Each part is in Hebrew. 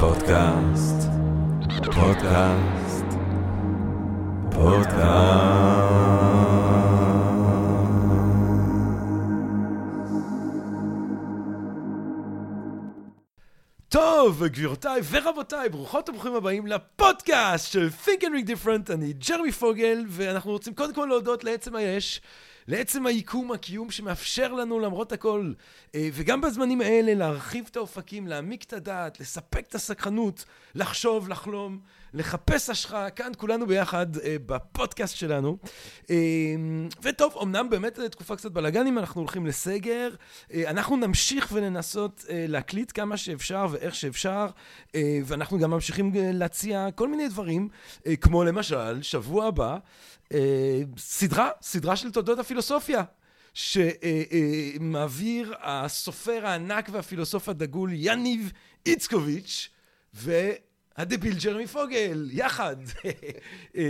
פודקאסט, פודקאסט, פודקאסט. טוב, גבירותיי ורבותיי, ברוכות וברוכים הבאים לפודקאסט של Think and Read Different, אני ג'רמי פוגל, ואנחנו רוצים קודם כל להודות לעצם היש. לעצם היקום, הקיום שמאפשר לנו למרות הכל, אה, וגם בזמנים האלה להרחיב את האופקים, להעמיק את הדעת, לספק את הסקרנות, לחשוב, לחלום, לחפש השחאה, כאן כולנו ביחד אה, בפודקאסט שלנו. אה, וטוב, אמנם באמת תקופה קצת בלאגנים, אנחנו הולכים לסגר, אנחנו נמשיך ולנסות להקליט כמה שאפשר ואיך שאפשר, ואנחנו גם ממשיכים להציע כל מיני דברים, כמו למשל, שבוע הבא, סדרה, סדרה של תולדות הפילוסופיה. שמעביר הסופר הענק והפילוסוף הדגול יניב איצקוביץ' והדביל ג'רמי פוגל, יחד.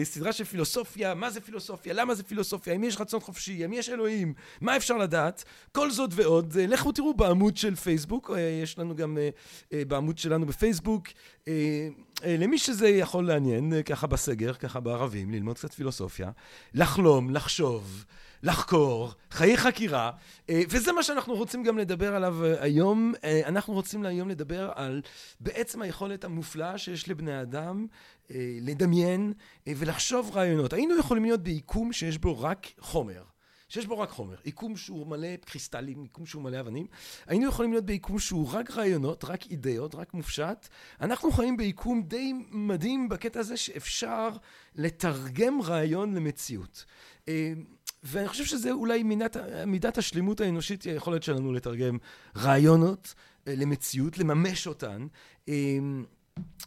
סדרה של פילוסופיה, מה זה פילוסופיה, למה זה פילוסופיה, אם יש רצון חופשי, אם יש אלוהים, מה אפשר לדעת, כל זאת ועוד. לכו תראו בעמוד של פייסבוק, יש לנו גם בעמוד שלנו בפייסבוק. למי שזה יכול לעניין, ככה בסגר, ככה בערבים, ללמוד קצת פילוסופיה, לחלום, לחשוב. לחקור, חיי חקירה, וזה מה שאנחנו רוצים גם לדבר עליו היום. אנחנו רוצים היום לדבר על בעצם היכולת המופלאה שיש לבני אדם לדמיין ולחשוב רעיונות. היינו יכולים להיות ביקום שיש בו רק חומר. שיש בו רק חומר, יקום שהוא מלא קריסטלים, יקום שהוא מלא אבנים. היינו יכולים להיות ביקום שהוא רק רעיונות, רק אידאות, רק מופשט. אנחנו חיים ביקום די מדהים בקטע הזה שאפשר לתרגם רעיון למציאות. ואני חושב שזה אולי מידת, מידת השלימות האנושית היכולת שלנו לתרגם רעיונות למציאות, לממש אותן.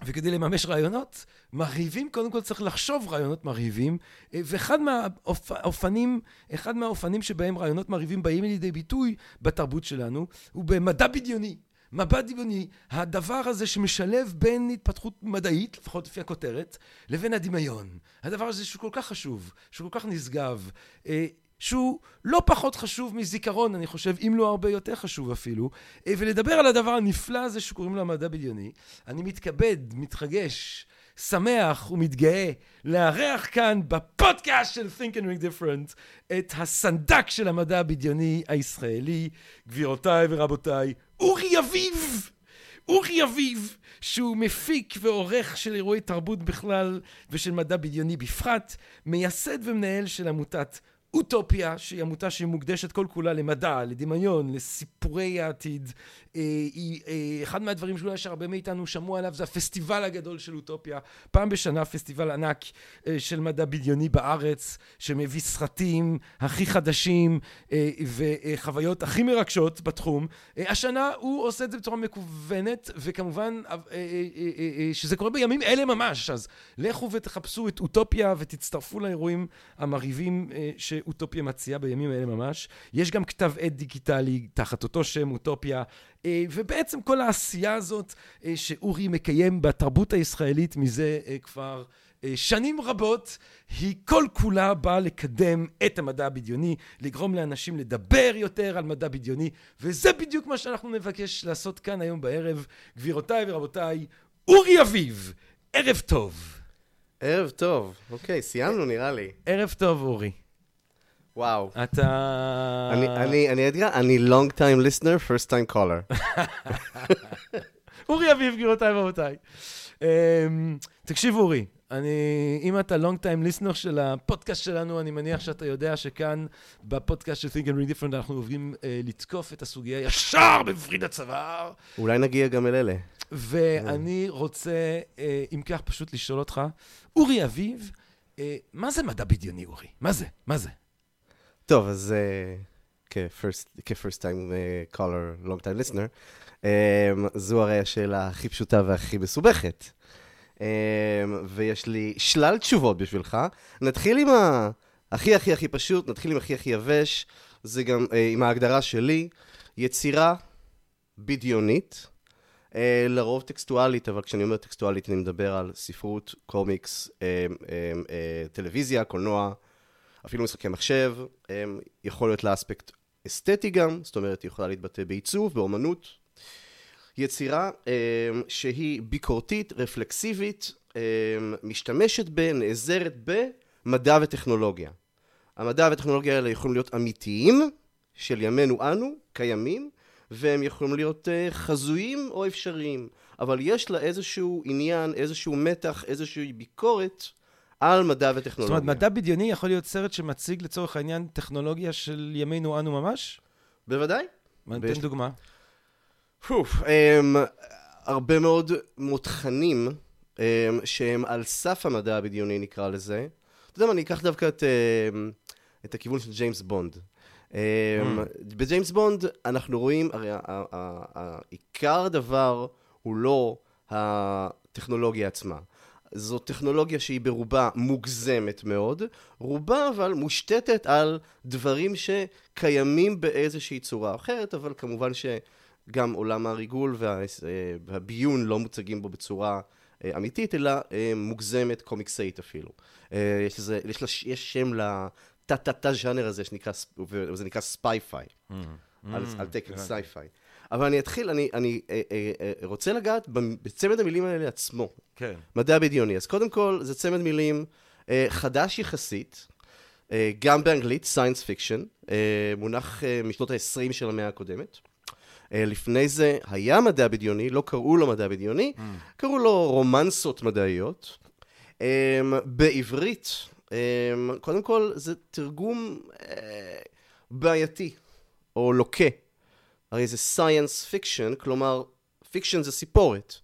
וכדי לממש רעיונות מרהיבים, קודם כל צריך לחשוב רעיונות מרהיבים, ואחד מהאופנים, אחד מהאופנים שבהם רעיונות מרהיבים באים לידי ביטוי בתרבות שלנו, הוא במדע בדיוני. מבט דמיוני, הדבר הזה שמשלב בין התפתחות מדעית, לפחות לפי הכותרת, לבין הדמיון. הדבר הזה שהוא כל כך חשוב, שהוא כל כך נשגב, שהוא לא פחות חשוב מזיכרון, אני חושב, אם לא הרבה יותר חשוב אפילו, ולדבר על הדבר הנפלא הזה שקוראים לו מדע בדיוני. אני מתכבד, מתרגש, שמח ומתגאה לארח כאן בפודקאסט של Think and Make Different את הסנדק של המדע הבדיוני הישראלי, גבירותיי ורבותיי, אורי אביב! אורי אביב, שהוא מפיק ועורך של אירועי תרבות בכלל ושל מדע בדיוני בפרט, מייסד ומנהל של עמותת אוטופיה, שהיא עמותה שמוקדשת כל כולה למדע, לדמיון, לסיפורי העתיד. היא, אחד מהדברים שאולי שהרבה מאיתנו שמעו עליו זה הפסטיבל הגדול של אוטופיה. פעם בשנה פסטיבל ענק של מדע בדיוני בארץ, שמביא סרטים הכי חדשים וחוויות הכי מרגשות בתחום. השנה הוא עושה את זה בצורה מקוונת, וכמובן שזה קורה בימים אלה ממש. אז לכו ותחפשו את אוטופיה ותצטרפו לאירועים המרהיבים ש... אוטופיה מציעה בימים האלה ממש. יש גם כתב עת דיגיטלי תחת אותו שם, אוטופיה, ובעצם כל העשייה הזאת שאורי מקיים בתרבות הישראלית מזה כבר שנים רבות, היא כל כולה באה לקדם את המדע הבדיוני, לגרום לאנשים לדבר יותר על מדע בדיוני, וזה בדיוק מה שאנחנו נבקש לעשות כאן היום בערב. גבירותיי ורבותיי, אורי אביב, ערב טוב. ערב טוב, אוקיי, סיימנו נראה לי. ערב טוב, אורי. וואו. אתה... אני, אני, אני long time listener, first time caller. אורי אביב, גבירותיי ורבותיי. תקשיב, אורי, אני, אם אתה long time listener של הפודקאסט שלנו, אני מניח שאתה יודע שכאן, בפודקאסט של Think and Read Different, אנחנו עוברים uh, לתקוף את הסוגיה ישר בווריד הצוואר. אולי נגיע גם אל אלה. ואני רוצה, uh, אם כך, פשוט לשאול אותך, אורי אביב, uh, מה זה מדע בדיוני, אורי? מה זה? מה זה? טוב, אז כ-first time caller, long time listener, זו הרי השאלה הכי פשוטה והכי מסובכת. ויש לי שלל תשובות בשבילך. נתחיל עם הכי הכי הכי פשוט, נתחיל עם הכי הכי יבש, זה גם עם ההגדרה שלי, יצירה בדיונית, לרוב טקסטואלית, אבל כשאני אומר טקסטואלית אני מדבר על ספרות, קומיקס, טלוויזיה, קולנוע. אפילו משחקי מחשב, יכול להיות לה אספקט אסתטי גם, זאת אומרת, היא יכולה להתבטא בעיצוב, באומנות. יצירה אמ, שהיא ביקורתית, רפלקסיבית, אמ, משתמשת ב, נעזרת במדע וטכנולוגיה. המדע והטכנולוגיה האלה יכולים להיות אמיתיים, של ימינו אנו, קיימים, והם יכולים להיות uh, חזויים או אפשריים, אבל יש לה איזשהו עניין, איזשהו מתח, איזושהי ביקורת על מדע וטכנולוגיה. זאת אומרת, מדע בדיוני יכול להיות סרט שמציג לצורך העניין טכנולוגיה של ימינו אנו ממש? בוודאי. תן ויש... דוגמה. פוף, um, הרבה מאוד מותחנים um, שהם על סף המדע הבדיוני נקרא לזה. אתה יודע מה, אני אקח דווקא את, um, את הכיוון של ג'יימס בונד. Mm. בג'יימס בונד אנחנו רואים, הרי עיקר הדבר הוא לא הטכנולוגיה עצמה. זו טכנולוגיה שהיא ברובה מוגזמת מאוד, רובה אבל מושתתת על דברים שקיימים באיזושהי צורה אחרת, אבל כמובן שגם עולם הריגול וה, והביון לא מוצגים בו בצורה אה, אמיתית, אלא אה, מוגזמת קומיקסאית אפילו. יש, לזה, יש, יש שם תת-תת ז'אנר הזה שנקרא, וזה נקרא spy-fi, mm, mm, על תקן sci-fi. אבל אני אתחיל, אני, אני אה, אה, אה, רוצה לגעת בצמד המילים האלה עצמו. כן. מדע בדיוני. אז קודם כל, זה צמד מילים אה, חדש יחסית, אה, גם באנגלית, science fiction, אה, מונח אה, משנות ה-20 של המאה הקודמת. אה, לפני זה היה מדע בדיוני, לא קראו לו מדע בדיוני, mm. קראו לו רומנסות מדעיות. אה, בעברית, אמ, קודם כל, זה תרגום אה, בעייתי, או לוקה. הרי זה science fiction, כלומר, fiction זה סיפורת.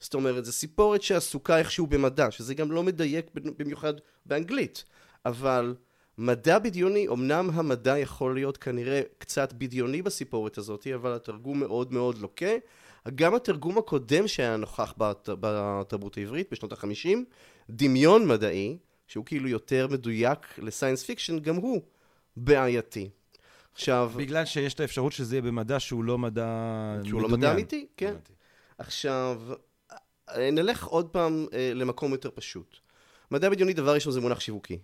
זאת אומרת, זה סיפורת שעסוקה איכשהו במדע, שזה גם לא מדייק במיוחד באנגלית. אבל מדע בדיוני, אמנם המדע יכול להיות כנראה קצת בדיוני בסיפורת הזאת, אבל התרגום מאוד מאוד לוקה. גם התרגום הקודם שהיה נוכח בתרבות העברית בשנות החמישים, דמיון מדעי, שהוא כאילו יותר מדויק ל science fiction, גם הוא בעייתי. עכשיו... בגלל שיש את האפשרות שזה יהיה במדע שהוא לא מדע... שהוא לא מדע אמיתי, כן. אמיתי. עכשיו, נלך עוד פעם אה, למקום יותר פשוט. מדע בדיוני, דבר ראשון, זה מונח שיווקי.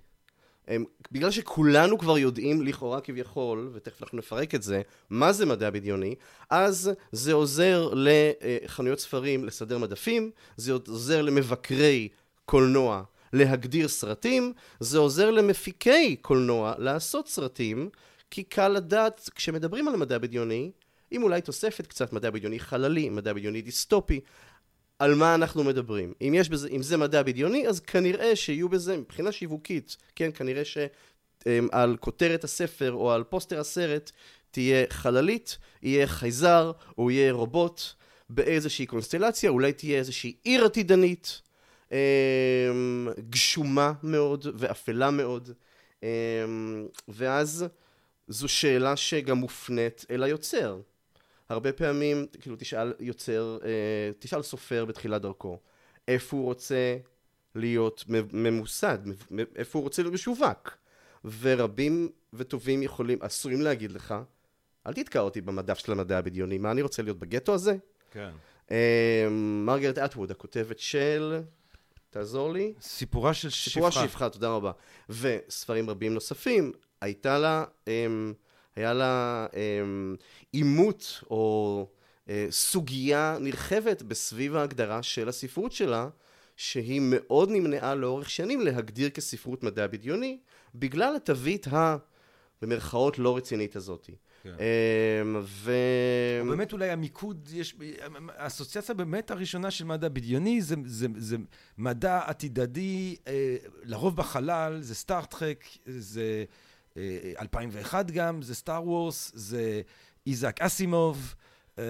הם, בגלל שכולנו כבר יודעים, לכאורה כביכול, ותכף אנחנו נפרק את זה, מה זה מדע בדיוני, אז זה עוזר לחנויות ספרים לסדר מדפים, זה עוזר למבקרי קולנוע להגדיר סרטים, זה עוזר למפיקי קולנוע לעשות סרטים, כי קל לדעת, כשמדברים על מדע בדיוני, עם אולי תוספת קצת מדע בדיוני חללי, מדע בדיוני דיסטופי, על מה אנחנו מדברים. אם, יש בזה, אם זה מדע בדיוני, אז כנראה שיהיו בזה, מבחינה שיווקית, כן, כנראה שעל כותרת הספר או על פוסטר הסרט תהיה חללית, יהיה חייזר או יהיה רובוט באיזושהי קונסטלציה, אולי תהיה איזושהי עיר עתידנית. אמ, גשומה מאוד ואפלה מאוד. אמ, ואז זו שאלה שגם מופנית אל היוצר. הרבה פעמים, כאילו, תשאל יוצר, אה, תשאל סופר בתחילת דרכו, איפה הוא רוצה להיות ממוסד, איפה הוא רוצה להיות משווק. ורבים וטובים יכולים, עשויים להגיד לך, אל תתקע אותי במדף של המדע הבדיוני, מה אני רוצה להיות בגטו הזה? כן. אמ, מרגרט אטווד, הכותבת של... תעזור לי. סיפורה של שפחה. סיפורה של שפחה, תודה רבה. וספרים רבים נוספים. הייתה לה, אמ, היה לה אמ, עימות או אה, סוגיה נרחבת בסביב ההגדרה של הספרות שלה, שהיא מאוד נמנעה לאורך שנים להגדיר כספרות מדע בדיוני, בגלל התווית ה... במרכאות לא רצינית הזאתי. כן. אמ, ו... באמת אולי המיקוד, יש, האסוציאציה באמת הראשונה של מדע בדיוני זה, זה, זה מדע עתידדי, אה, לרוב בחלל, זה סטארט-טרק, זה 2001 אה, גם, זה סטאר וורס, זה איזק אסימוב, אה,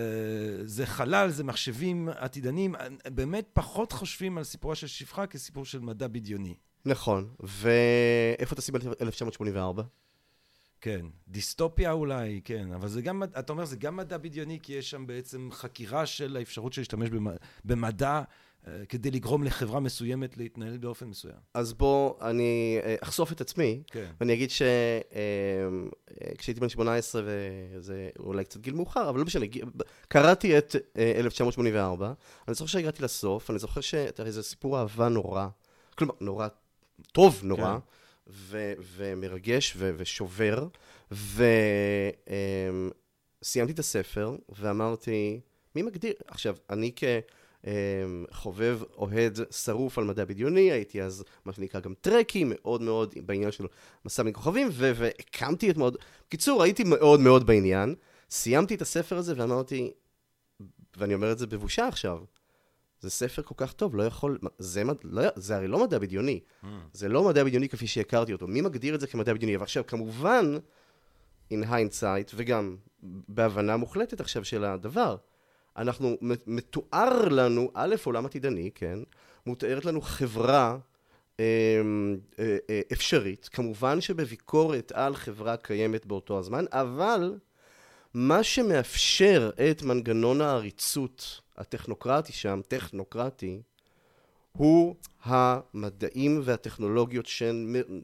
זה חלל, זה מחשבים עתידניים, באמת פחות חושבים על סיפורה של שפחה כסיפור של מדע בדיוני. נכון, ואיפה תשים 1984? כן, דיסטופיה אולי, כן, אבל זה גם, אתה אומר, זה גם מדע בדיוני, כי יש שם בעצם חקירה של האפשרות של להשתמש במדע אה, כדי לגרום לחברה מסוימת להתנהל באופן מסוים. אז בוא, אני אה, אחשוף את עצמי, כן. ואני אגיד שכשהייתי אה, בן 18, וזה אולי קצת גיל מאוחר, אבל לא משנה, קראתי את 1984, אני זוכר שהגעתי לסוף, אני זוכר שזה סיפור אהבה נורא, כלומר, נורא טוב נורא. כן. ו- ומרגש ו- ושובר, וסיימתי אמ, את הספר ואמרתי, מי מגדיר? עכשיו, אני כחובב, אוהד, שרוף על מדע בדיוני, הייתי אז מה שנקרא גם טרקי, מאוד מאוד בעניין של מסע בין כוכבים, ו- והקמתי את מאוד... בקיצור, הייתי מאוד מאוד בעניין. סיימתי את הספר הזה ואמרתי, ואני אומר את זה בבושה עכשיו, זה ספר כל כך טוב, לא יכול... זה, מד... לא, זה הרי לא מדע בדיוני. Mm. זה לא מדע בדיוני כפי שהכרתי אותו. מי מגדיר את זה כמדע בדיוני? ועכשיו, כמובן, in hindsight, וגם בהבנה מוחלטת עכשיו של הדבר, אנחנו, מתואר לנו, א', עולם עתידני, כן? מותארת לנו חברה אה, אה, אה, אפשרית, כמובן שבביקורת על חברה קיימת באותו הזמן, אבל מה שמאפשר את מנגנון העריצות הטכנוקרטי שם, טכנוקרטי, הוא המדעים והטכנולוגיות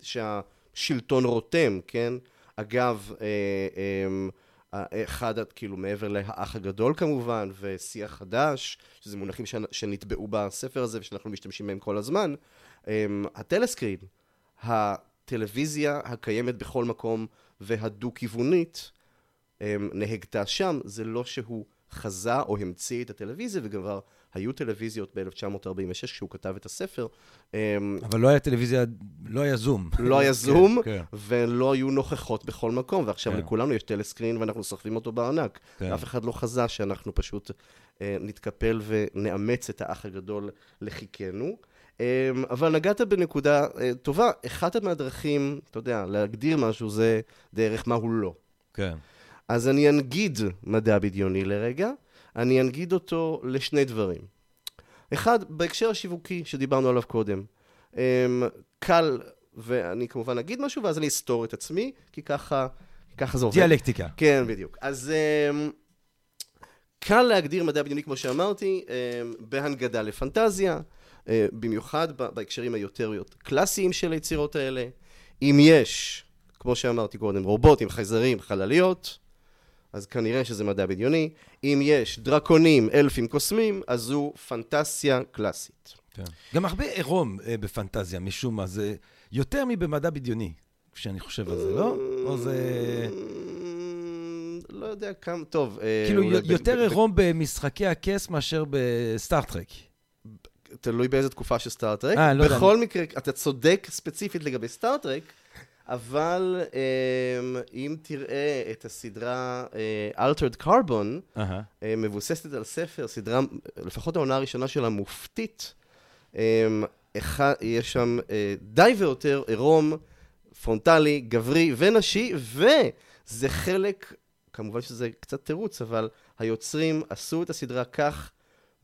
שהשלטון רותם, כן? אגב, אה, אה, אחד, כאילו, מעבר לאח הגדול כמובן, ושיח חדש, שזה מונחים שנטבעו בספר הזה ושאנחנו משתמשים בהם כל הזמן, אה, הטלסקרין, הטלוויזיה הקיימת בכל מקום והדו-כיוונית, נהגתה שם, זה לא שהוא חזה או המציא את הטלוויזיה, וכבר היו טלוויזיות ב-1946 כשהוא כתב את הספר. אמ, אבל לא היה טלוויזיה, לא היה זום. לא היה זום, כן, כן. ולא היו נוכחות בכל מקום, ועכשיו כן. לכולנו יש טלסקרין ואנחנו סוחבים אותו בארנק. כן. אף אחד לא חזה שאנחנו פשוט אה, נתקפל ונאמץ את האח הגדול לחיקנו. אמ, אבל נגעת בנקודה אה, טובה, אחת מהדרכים, אתה יודע, להגדיר משהו זה דרך מה הוא לא. כן. אז אני אנגיד מדע בדיוני לרגע, אני אנגיד אותו לשני דברים. אחד, בהקשר השיווקי שדיברנו עליו קודם. אמ, קל, ואני כמובן אגיד משהו, ואז אני אסתור את עצמי, כי ככה, ככה זה עובד. דיאלקטיקה. כן, בדיוק. אז אמ, קל להגדיר מדע בדיוני, כמו שאמרתי, אמ, בהנגדה לפנטזיה, במיוחד בהקשרים היותר קלאסיים של היצירות האלה. אם יש, כמו שאמרתי קודם, רובוטים, חייזרים, חלליות, אז כנראה שזה מדע בדיוני. אם יש דרקונים, אלפים קוסמים, אז זו פנטסיה קלאסית. כן. גם הרבה עירום אה, בפנטזיה, משום מה. זה יותר מבמדע בדיוני, כשאני חושב על זה, לא? או זה... לא יודע כמה, טוב. אה, כאילו, יותר עירום במשחקי הכס מאשר בסטארט-טרק. תלוי באיזה תקופה של Star Trek. אה, לא יודע. בכל מקרה, אתה צודק ספציפית לגבי Star Trek. אבל אמ, אם תראה את הסדרה אה, Altered Carbon, uh-huh. מבוססת על ספר, סדרה, לפחות העונה הראשונה שלה מופתית, אמ, יש שם אה, די ויותר עירום, פרונטלי, גברי ונשי, וזה חלק, כמובן שזה קצת תירוץ, אבל היוצרים עשו את הסדרה כך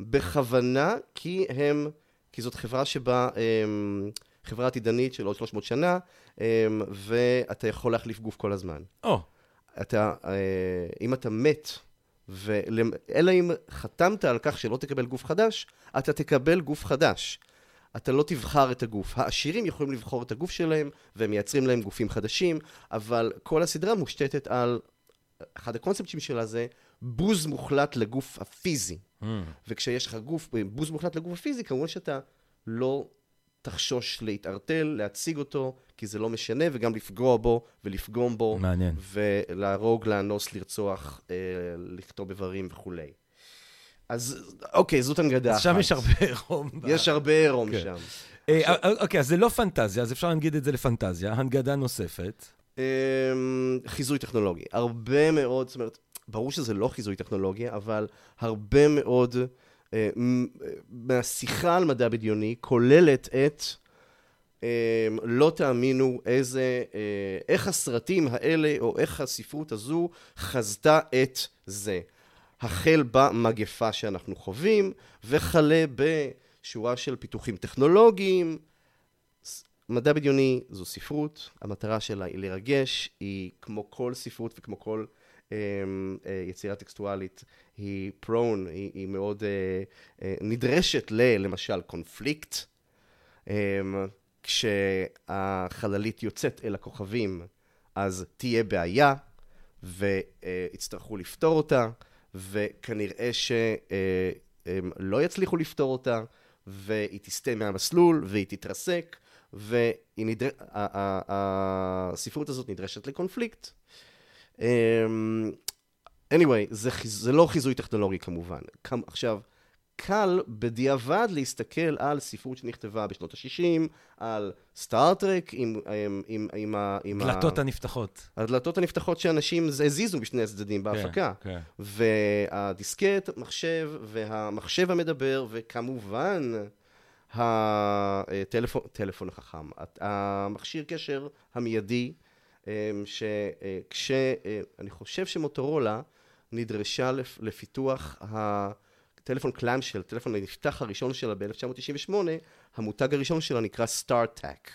בכוונה, כי הם, כי זאת חברה שבה... הם, חברה עתידנית של עוד 300 שנה, אמ, ואתה יכול להחליף גוף כל הזמן. או. Oh. אתה, אה, אם אתה מת, אלא אם חתמת על כך שלא תקבל גוף חדש, אתה תקבל גוף חדש. אתה לא תבחר את הגוף. העשירים יכולים לבחור את הגוף שלהם, והם מייצרים להם גופים חדשים, אבל כל הסדרה מושתתת על, אחד הקונספטים שלה זה בוז מוחלט לגוף הפיזי. Mm. וכשיש לך גוף, בוז מוחלט לגוף הפיזי, כמובן שאתה לא תחשוש להתערטל, להציג אותו, כי זה לא משנה, וגם לפגוע בו ולפגום בו. מעניין. ולהרוג, לאנוס, לרצוח, אה, לכתוב איברים וכולי. אז אוקיי, זאת הנגדה אחת. שם יש הרבה עירום. יש הרבה עירום כן. שם. אה, אה, אוקיי, אז זה לא פנטזיה, אז אפשר להגיד את זה לפנטזיה. הנגדה נוספת. אמ, חיזוי טכנולוגי. הרבה מאוד, זאת אומרת, ברור שזה לא חיזוי טכנולוגי, אבל הרבה מאוד... אה, מהשיחה על מדע בדיוני כוללת את אה, לא תאמינו איזה, אה, איך הסרטים האלה או איך הספרות הזו חזתה את זה. החל במגפה שאנחנו חווים וכלה בשורה של פיתוחים טכנולוגיים. מדע בדיוני זו ספרות, המטרה שלה היא לרגש, היא כמו כל ספרות וכמו כל אה, יצירה טקסטואלית היא prone, היא, היא מאוד uh, uh, נדרשת ל, למשל, קונפליקט. Um, כשהחללית יוצאת אל הכוכבים, אז תהיה בעיה, ויצטרכו לפתור אותה, וכנראה שהם לא יצליחו לפתור אותה, והיא תסטה מהמסלול, והיא תתרסק, והספרות הזאת נדרשת לקונפליקט. אמ, anyway, זה, זה לא חיזוי טכנולוגי כמובן. כמ, עכשיו, קל בדיעבד להסתכל על ספרות שנכתבה בשנות ה-60, על סטארט-טרק עם, עם, עם, עם, עם דלתות ה... הנפתחות. הדלתות הנפתחות שאנשים הזיזו בשני הצדדים כן, בהפקה. כן, כן. והדיסקט, מחשב, והמחשב המדבר, וכמובן... הטלפון החכם, המכשיר קשר המיידי, אמ, שכש... אה, אני חושב שמוטורולה נדרשה לפיתוח הטלפון קלאמשל, הטלפון הנפתח הראשון שלה ב-1998, המותג הראשון שלה נקרא סטארט-טק.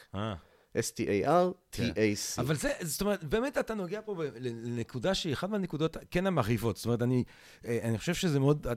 אה. S-T-A-R-T-A-C. אבל זה, זאת אומרת, באמת אתה נוגע פה לנקודה שהיא אחת מהנקודות כן המרהיבות. זאת אומרת, אני, אה, אני חושב שזה מאוד,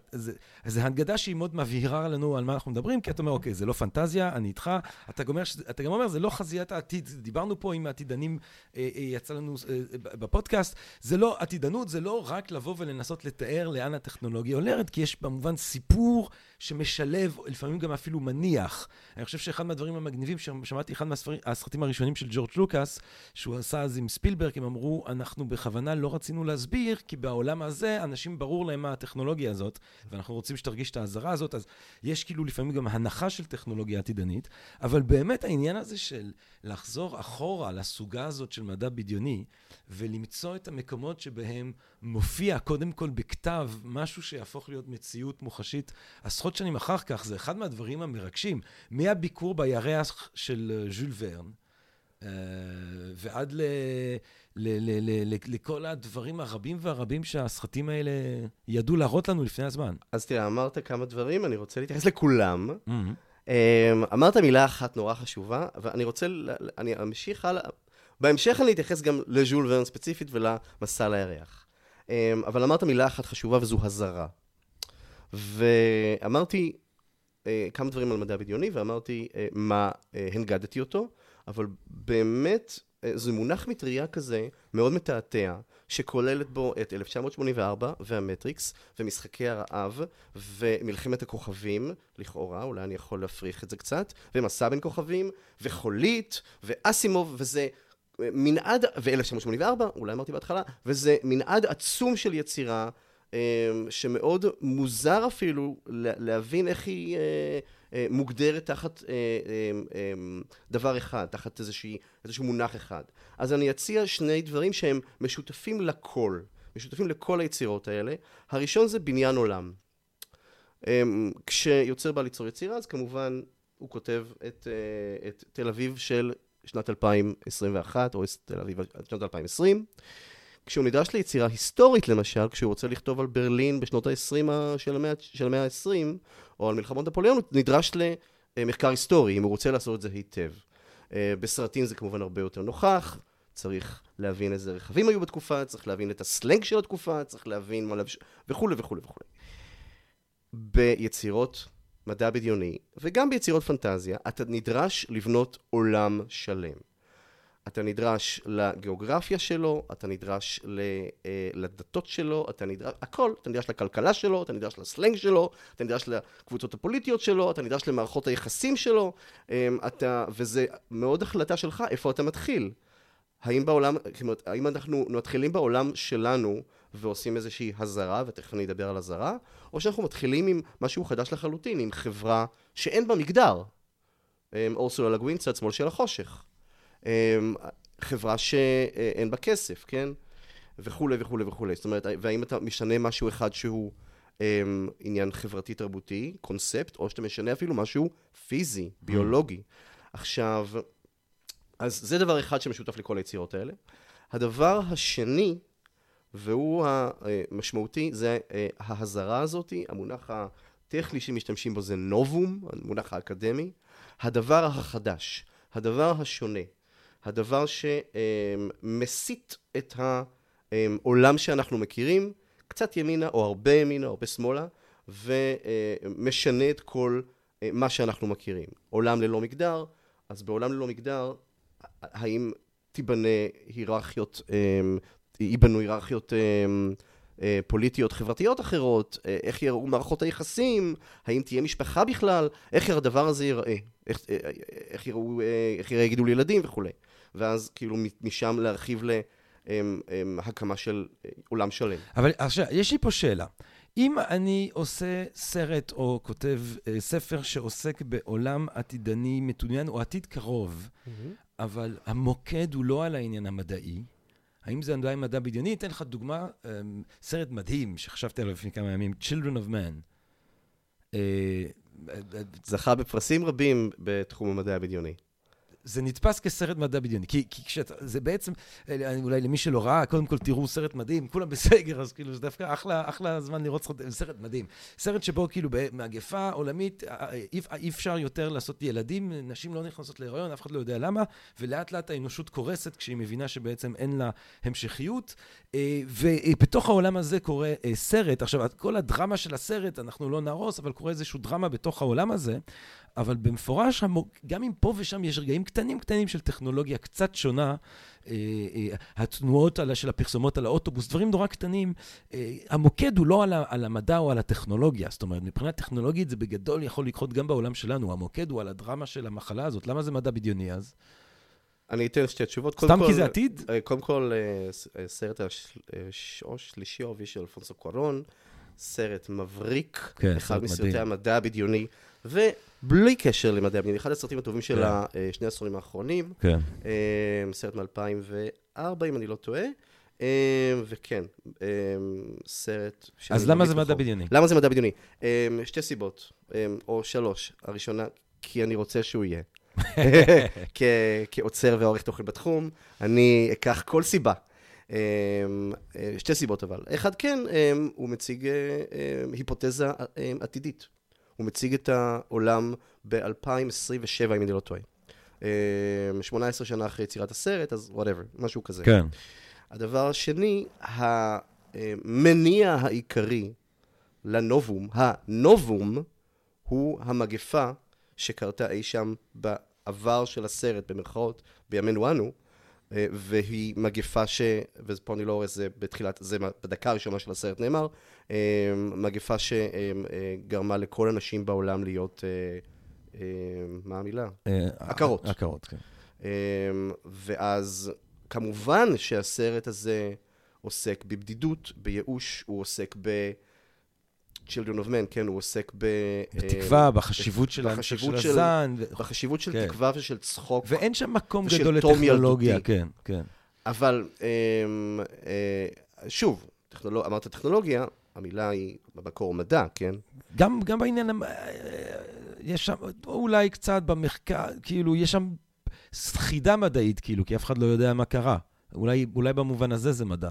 זו הנגדה שהיא מאוד מבהירה לנו על מה אנחנו מדברים, כי אתה אומר, אוקיי, זה לא פנטזיה, אני איתך. אתה גם אומר, אתה גם אומר זה לא חזיית העתיד. דיברנו פה עם העתידנים, אה, אה, יצא לנו בפודקאסט. זה לא עתידנות, זה לא רק לבוא ולנסות לתאר לאן הטכנולוגיה עולרת, כי יש במובן סיפור שמשלב, לפעמים גם אפילו מניח. אני חושב שאחד מהדברים המגניבים, ששמעתי אחד מהסרטים הראשונים של ג'ורג' לוקאס, שהוא עשה אז עם ספילברג, הם אמרו, אנחנו בכוונה לא רצינו להסביר, כי בעולם הזה אנשים ברור להם מה הטכנולוגיה הזאת, ואנחנו רוצים שתרגיש את האזהרה הזאת, אז יש כאילו לפעמים גם הנחה של טכנולוגיה עתידנית, אבל באמת העניין הזה של לחזור אחורה לסוגה הזאת של מדע בדיוני, ולמצוא את המקומות שבהם מופיע קודם כל בכתב משהו שיהפוך להיות מציאות מוחשית עשרות שנים אחר כך, זה אחד מהדברים המרגשים. מהביקור בירח של ז'ול ורן, אה, ועד ל, ל, ל, ל, ל, לכל הדברים הרבים והרבים שהסרטים האלה ידעו להראות לנו לפני הזמן. אז תראה, אמרת כמה דברים, אני רוצה להתייחס לכולם. Mm-hmm. אמרת מילה אחת נורא חשובה, ואני רוצה, אני אמשיך הלאה. בהמשך אני אתייחס גם לז'ול ורן ספציפית ולמסע לירח. אבל אמרת מילה אחת חשובה וזו הזרה. ואמרתי אה, כמה דברים על מדע בדיוני, ואמרתי אה, מה אה, הנגדתי אותו, אבל באמת זה מונח מטריה כזה מאוד מתעתע, שכוללת בו את 1984 והמטריקס ומשחקי הרעב ומלחמת הכוכבים, לכאורה, אולי אני יכול להפריך את זה קצת, ומסע בין כוכבים, וחולית, ואסימוב, וזה מנעד, ו-1984, אולי אמרתי בהתחלה, וזה מנעד עצום של יצירה שמאוד מוזר אפילו להבין איך היא אה, אה, מוגדרת תחת אה, אמ, אמ, דבר אחד, תחת איזושהי, איזשהו מונח אחד. אז אני אציע שני דברים שהם משותפים לכל, משותפים לכל היצירות האלה. הראשון זה בניין עולם. כשיוצר בא ליצור יצירה, אז כמובן הוא כותב את, את תל אביב של שנת 2021, או תל אביב שנת 2020. כשהוא נדרש ליצירה היסטורית למשל, כשהוא רוצה לכתוב על ברלין בשנות ה-20 של המאה, של המאה ה-20, או על מלחמות נפוליאון, הוא נדרש למחקר היסטורי, אם הוא רוצה לעשות את זה היטב. אה, בסרטים זה כמובן הרבה יותר נוכח, צריך להבין איזה רכבים היו בתקופה, צריך להבין את הסלנג של התקופה, צריך להבין מה לבש... וכולי וכולי וכולי. ביצירות מדע בדיוני, וגם ביצירות פנטזיה, אתה נדרש לבנות עולם שלם. אתה נדרש לגיאוגרפיה שלו, אתה נדרש אה, לדתות שלו, אתה נדרש, הכל, אתה נדרש לכלכלה שלו, אתה נדרש לסלנג שלו, אתה נדרש לקבוצות הפוליטיות שלו, אתה נדרש למערכות היחסים שלו, אמ, אתה, וזה מאוד החלטה שלך איפה אתה מתחיל. האם בעולם, זאת אומרת, האם אנחנו מתחילים בעולם שלנו ועושים איזושהי הזרה, ותכף אני אדבר על הזרה, או שאנחנו מתחילים עם משהו חדש לחלוטין, עם חברה שאין בה מגדר. אמ, אורסולה לגווין, צד שמאל של החושך. אמ, חברה שאין בה כסף, כן? וכולי וכולי וכולי. זאת אומרת, והאם אתה משנה משהו אחד שהוא אמ, עניין חברתי-תרבותי, קונספט, או שאתה משנה אפילו משהו פיזי, ביולוגי. עכשיו, אז זה דבר אחד שמשותף לכל היצירות האלה. הדבר השני, והוא המשמעותי, זה אה, ההזרה הזאת, המונח הטכני שמשתמשים בו זה נובום, המונח האקדמי. הדבר החדש, הדבר השונה, הדבר שמסיט את העולם שאנחנו מכירים, קצת ימינה או הרבה ימינה או הרבה שמאלה, ומשנה את כל מה שאנחנו מכירים. עולם ללא מגדר, אז בעולם ללא מגדר, האם תיבנה היררכיות, ייבנו היררכיות פוליטיות חברתיות אחרות, איך יראו מערכות היחסים, האם תהיה משפחה בכלל, איך הדבר הזה ייראה, איך, איך יראו, איך יראה גידול ילדים וכולי. ואז כאילו משם להרחיב אמ, אמ, הקמה של אה, עולם שלם. אבל עכשיו, יש לי פה שאלה. אם אני עושה סרט או כותב אה, ספר שעוסק בעולם עתידני מתוניין או עתיד קרוב, אבל המוקד הוא לא על העניין המדעי, האם זה עדיין מדע בדיוני? אתן לך דוגמה, אה, סרט מדהים שחשבתי עליו לפני כמה ימים, Children of Man. אה, אה, זכה בפרסים רבים בתחום המדע הבדיוני. זה נתפס כסרט מדע בדיוני, כי, כי כשאתה, זה בעצם, אה, אולי למי שלא ראה, קודם כל תראו סרט מדהים, כולם בסגר, אז כאילו זה דווקא אחלה, אחלה זמן לראות סרט, סרט מדהים. סרט שבו כאילו במגפה עולמית, אה, אה, אי, אי אפשר יותר לעשות ילדים, נשים לא נכנסות להיריון, אף אחד לא יודע למה, ולאט לאט האנושות קורסת כשהיא מבינה שבעצם אין לה המשכיות, ובתוך העולם הזה קורה סרט, עכשיו כל הדרמה של הסרט, אנחנו לא נהרוס, אבל קורה איזושהי דרמה בתוך העולם הזה, אבל במפורש, גם אם פה ושם יש רגעים קטנים קטנים של טכנולוגיה קצת שונה, אה, אה, התנועות של הפרסומות על האוטובוס, דברים נורא קטנים, אה, המוקד הוא לא על המדע או על הטכנולוגיה. זאת אומרת, מבחינה טכנולוגית זה בגדול יכול לקרות גם בעולם שלנו. המוקד הוא על הדרמה של המחלה הזאת. למה זה מדע בדיוני אז? אני אתן שתי תשובות. סתם כי זה עתיד? קודם כל, סרט השלישי או של אלפונסו קוארון, סרט מבריק, כן, אחד מסרטי המדע הבדיוני. ובלי קשר למדעי הבדיוני, אחד הסרטים הטובים של כן. שני העשורים האחרונים. כן. אה, סרט מ-2004, אם אני לא טועה. אה, וכן, אה, סרט... אז למה זה מדע בדיוני? למה זה מדע בדיוני? שתי סיבות, או שלוש. הראשונה, כי אני רוצה שהוא יהיה. כעוצר ועורך תוכן בתחום, אני אקח כל סיבה. שתי סיבות אבל. אחד, כן, הוא מציג היפותזה עתידית. הוא מציג את העולם ב-2027, אם אני לא טועה. 18 אה, שנה אחרי יצירת הסרט, אז וואטאבר, משהו כזה. כן. הדבר השני, המניע העיקרי לנובום, הנובום, הוא המגפה שקרתה אי שם בעבר של הסרט, במרכאות, בימינו אנו, אה, והיא מגפה ש... ופה אני לא רואה, זה בתחילת, זה בדקה הראשונה של הסרט נאמר, מגפה שגרמה לכל הנשים בעולם להיות, אה, מה המילה? עקרות. עקרות, כן. ואז כמובן שהסרט הזה עוסק בבדידות, בייאוש, הוא עוסק ב... Children of Men, כן, הוא עוסק ב... בתקווה, בחשיבות של בחשיבות של הזן. בחשיבות של כן. תקווה ושל צחוק. ואין שם מקום גדול לטכנולוגיה, כן, כן. אבל אה, שוב, טכנולוג... אמרת טכנולוגיה, המילה היא במקור מדע, כן? גם, גם בעניין, אה, יש שם, אולי קצת במחקר, כאילו, יש שם סחידה מדעית, כאילו, כי אף אחד לא יודע מה קרה. אולי, אולי במובן הזה זה מדע.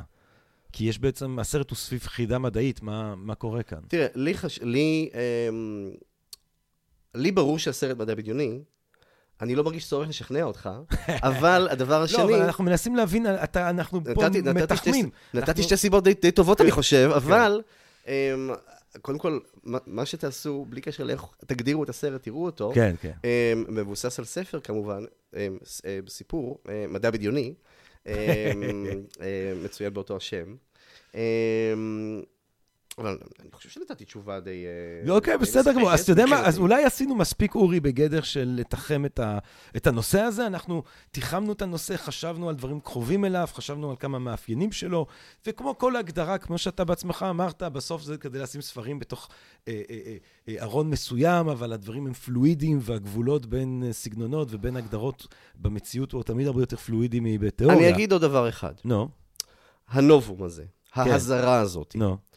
כי יש בעצם, הסרט הוא סביב חידה מדעית, מה, מה קורה כאן? תראה, לי, חש... לי, אמ... לי ברור שהסרט מדע בדיוני, אני לא מרגיש צורך לשכנע אותך, אבל הדבר השני... לא, אבל אנחנו מנסים להבין, אתה, אנחנו פה נתתי, מתחמים. נתתי, אנחנו... שתי סיבות די, די טובות, אני חושב, כן. אבל... אמ, קודם כל, מה שתעשו, בלי קשר לאיך תגדירו את הסרט, תראו אותו. כן, כן. אמ, מבוסס על ספר, כמובן, אמ, סיפור, מדע בדיוני. אמ, אה, מצוין באותו השם. אמ, אבל אני חושב שנתתי תשובה די... אה, אוקיי, בסדר גמור. אז אתה יודע מה, אז אולי עשינו מספיק, אורי, בגדר של לתחם את הנושא הזה. אנחנו תיחמנו את הנושא, חשבנו על דברים קרובים אליו, חשבנו על כמה מאפיינים שלו, וכמו כל הגדרה, כמו שאתה בעצמך אמרת, בסוף זה כדי לשים ספרים בתוך אה, ארון מסוים, אבל הדברים הם פלואידיים, והגבולות בין סגנונות ובין הגדרות במציאות הוא תמיד הרבה יותר פלואידי מבתיאוריה. אני אגיד עוד דבר אחד. נו. הנובום הזה, כן. ההזרה הזאת. נו. Um,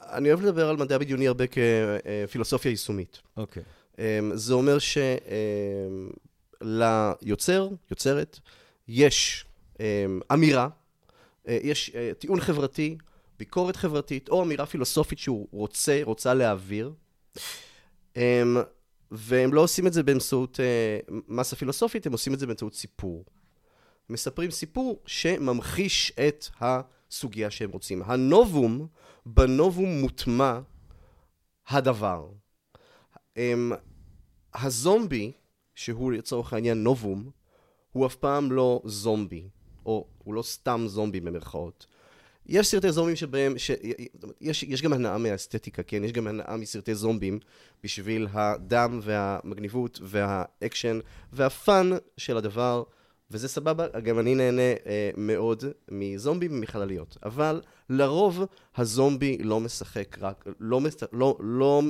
אני אוהב לדבר על מדע בדיוני הרבה כפילוסופיה יישומית. אוקיי. Okay. Um, זה אומר שליוצר, um, יוצרת, יש um, אמירה, uh, יש uh, טיעון חברתי, ביקורת חברתית, או אמירה פילוסופית שהוא רוצה, רוצה להעביר. Um, והם לא עושים את זה באמצעות uh, מסה פילוסופית, הם עושים את זה באמצעות סיפור. מספרים סיפור שממחיש את הסוגיה שהם רוצים. הנובום, בנובום מוטמע הדבר. הם, הזומבי, שהוא לצורך העניין נובום, הוא אף פעם לא זומבי, או הוא לא סתם זומבי במרכאות. יש סרטי זומבים שבהם, ש... יש, יש גם הנאה מהאסתטיקה, כן? יש גם הנאה מסרטי זומבים בשביל הדם והמגניבות והאקשן והפאן של הדבר. וזה סבבה, גם אני נהנה אה, מאוד מזומבים ומחלליות. אבל לרוב הזומבי לא משחק רק, לא, לא, לא,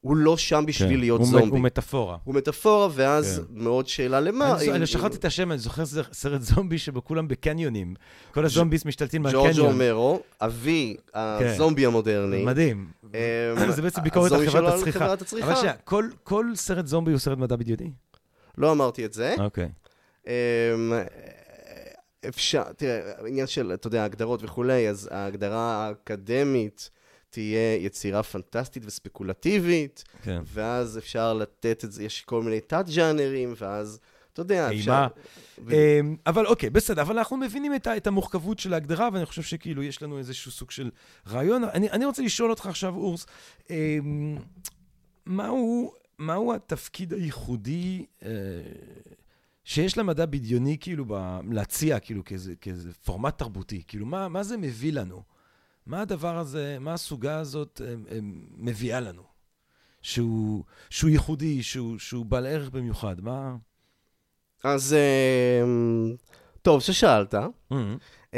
הוא לא שם בשביל כן. להיות הוא זומבי. הוא מטאפורה. הוא מטאפורה, ואז כן. מאוד שאלה למה. אני אם- אני שכחתי את השם, אני זוכר סרט זומבי שבו כולם בקניונים. כל הזומביס משתלטים ג'ורג'ו מהקניון. אומרו, אבי הזומבי המודרני. מדהים. אמ, זה בעצם ביקורת על חברת הצריכה. אבל שנייה, כל- כל סרט זומבי הוא סרט מדע בדיוני? לא אמרתי את זה. אוקיי. אמ, אפשר, תראה, העניין של, אתה יודע, הגדרות וכולי, אז ההגדרה האקדמית תהיה יצירה פנטסטית וספקולטיבית, כן. ואז אפשר לתת את זה, יש כל מיני תת-ג'אנרים, ואז, אתה יודע, אפשר... אמ, אבל אוקיי, בסדר, אבל אנחנו מבינים את את המורכבות של ההגדרה, ואני חושב שכאילו יש לנו איזשהו סוג של רעיון. אני אני רוצה לשאול אותך עכשיו, אורס, אמ, מהו מהו התפקיד הייחודי אה, שיש למדע בדיוני, כאילו, ב- להציע, כאילו, כאיזה כאיזה פורמט תרבותי? כאילו, מה מה זה מביא לנו? מה הדבר הזה, מה הסוגה הזאת אה, אה, מביאה לנו? שהוא שהוא ייחודי, שהוא שהוא בעל ערך במיוחד, מה... אז, אמ, טוב, ששאלת. Mm-hmm.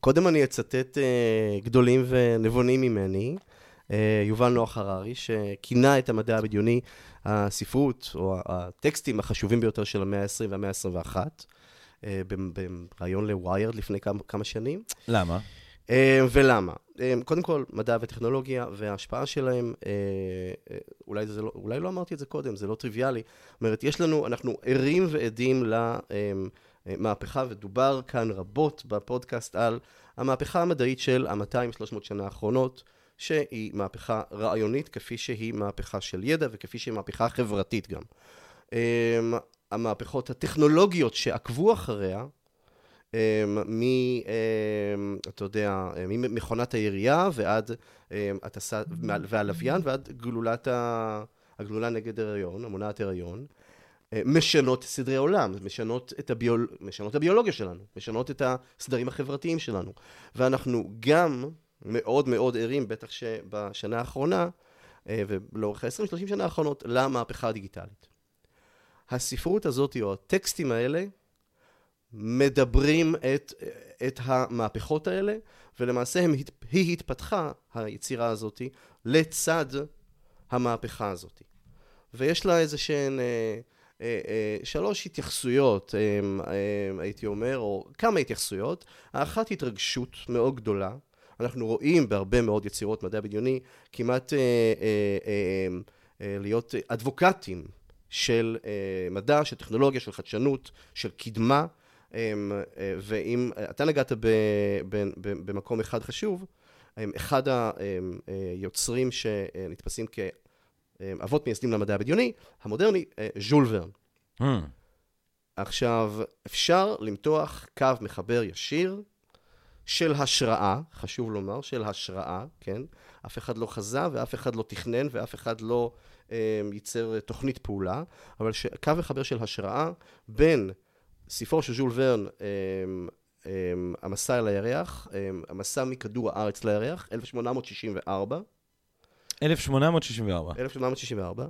קודם אני אצטט אה, גדולים ונבונים ממני. אה, יובל נוח הררי, שכינה את המדע הבדיוני הספרות, או הטקסטים החשובים ביותר של המאה ה-20 והמאה ה-21, אה, בריאיון לוויירד לפני כמה, כמה שנים. למה? אה, ולמה? אה, קודם כל, מדע וטכנולוגיה וההשפעה שלהם, אולי, זה לא, אולי לא אמרתי את זה קודם, זה לא טריוויאלי. זאת אומרת, יש לנו, אנחנו ערים ועדים למהפכה, ודובר כאן רבות בפודקאסט על המהפכה המדעית של ה-200-300 שנה האחרונות, שהיא מהפכה רעיונית, כפי שהיא מהפכה של ידע, וכפי שהיא מהפכה חברתית גם. אה, המהפכות הטכנולוגיות שעקבו אחריה, אמ, מ... אמ, אתה יודע, ממכונת הירייה ועד אמ, הטסה, והלוויין ועד גלולת ה... הגלולה נגד הריון, המונעת הריון, אה, משנות סדרי עולם, משנות את, הביול... משנות את הביולוגיה שלנו, משנות את הסדרים החברתיים שלנו. ואנחנו גם מאוד מאוד ערים, בטח שבשנה האחרונה, אה, ולאורך ה-20-30 שנה האחרונות, למהפכה הדיגיטלית. הספרות הזאת, או הטקסטים האלה, מדברים את, את המהפכות האלה, ולמעשה הם, היא התפתחה, היצירה הזאת, לצד המהפכה הזאת. ויש לה איזה שהן אה, אה, אה, שלוש התייחסויות, אה, אה, הייתי אומר, או כמה התייחסויות. האחת התרגשות מאוד גדולה. אנחנו רואים בהרבה מאוד יצירות מדע בדיוני כמעט אה, אה, אה, אה, להיות אדבוקטים של אה, מדע, של טכנולוגיה, של חדשנות, של קדמה. ואם אתה נגעת ב, ב, ב, במקום אחד חשוב, אחד היוצרים שנתפסים כאבות מייסדים למדע הבדיוני, המודרני, ז'ול ורן. Mm. עכשיו, אפשר למתוח קו מחבר ישיר של השראה, חשוב לומר, של השראה, כן? אף אחד לא חזה ואף אחד לא תכנן ואף אחד לא אה, ייצר תוכנית פעולה, אבל ש... קו מחבר של השראה בין ספרו של ז'ול ורן, אמ, אמ, המסע אל הירח, אמ, המסע מכדור הארץ לירח, 1864. 1864. 1864.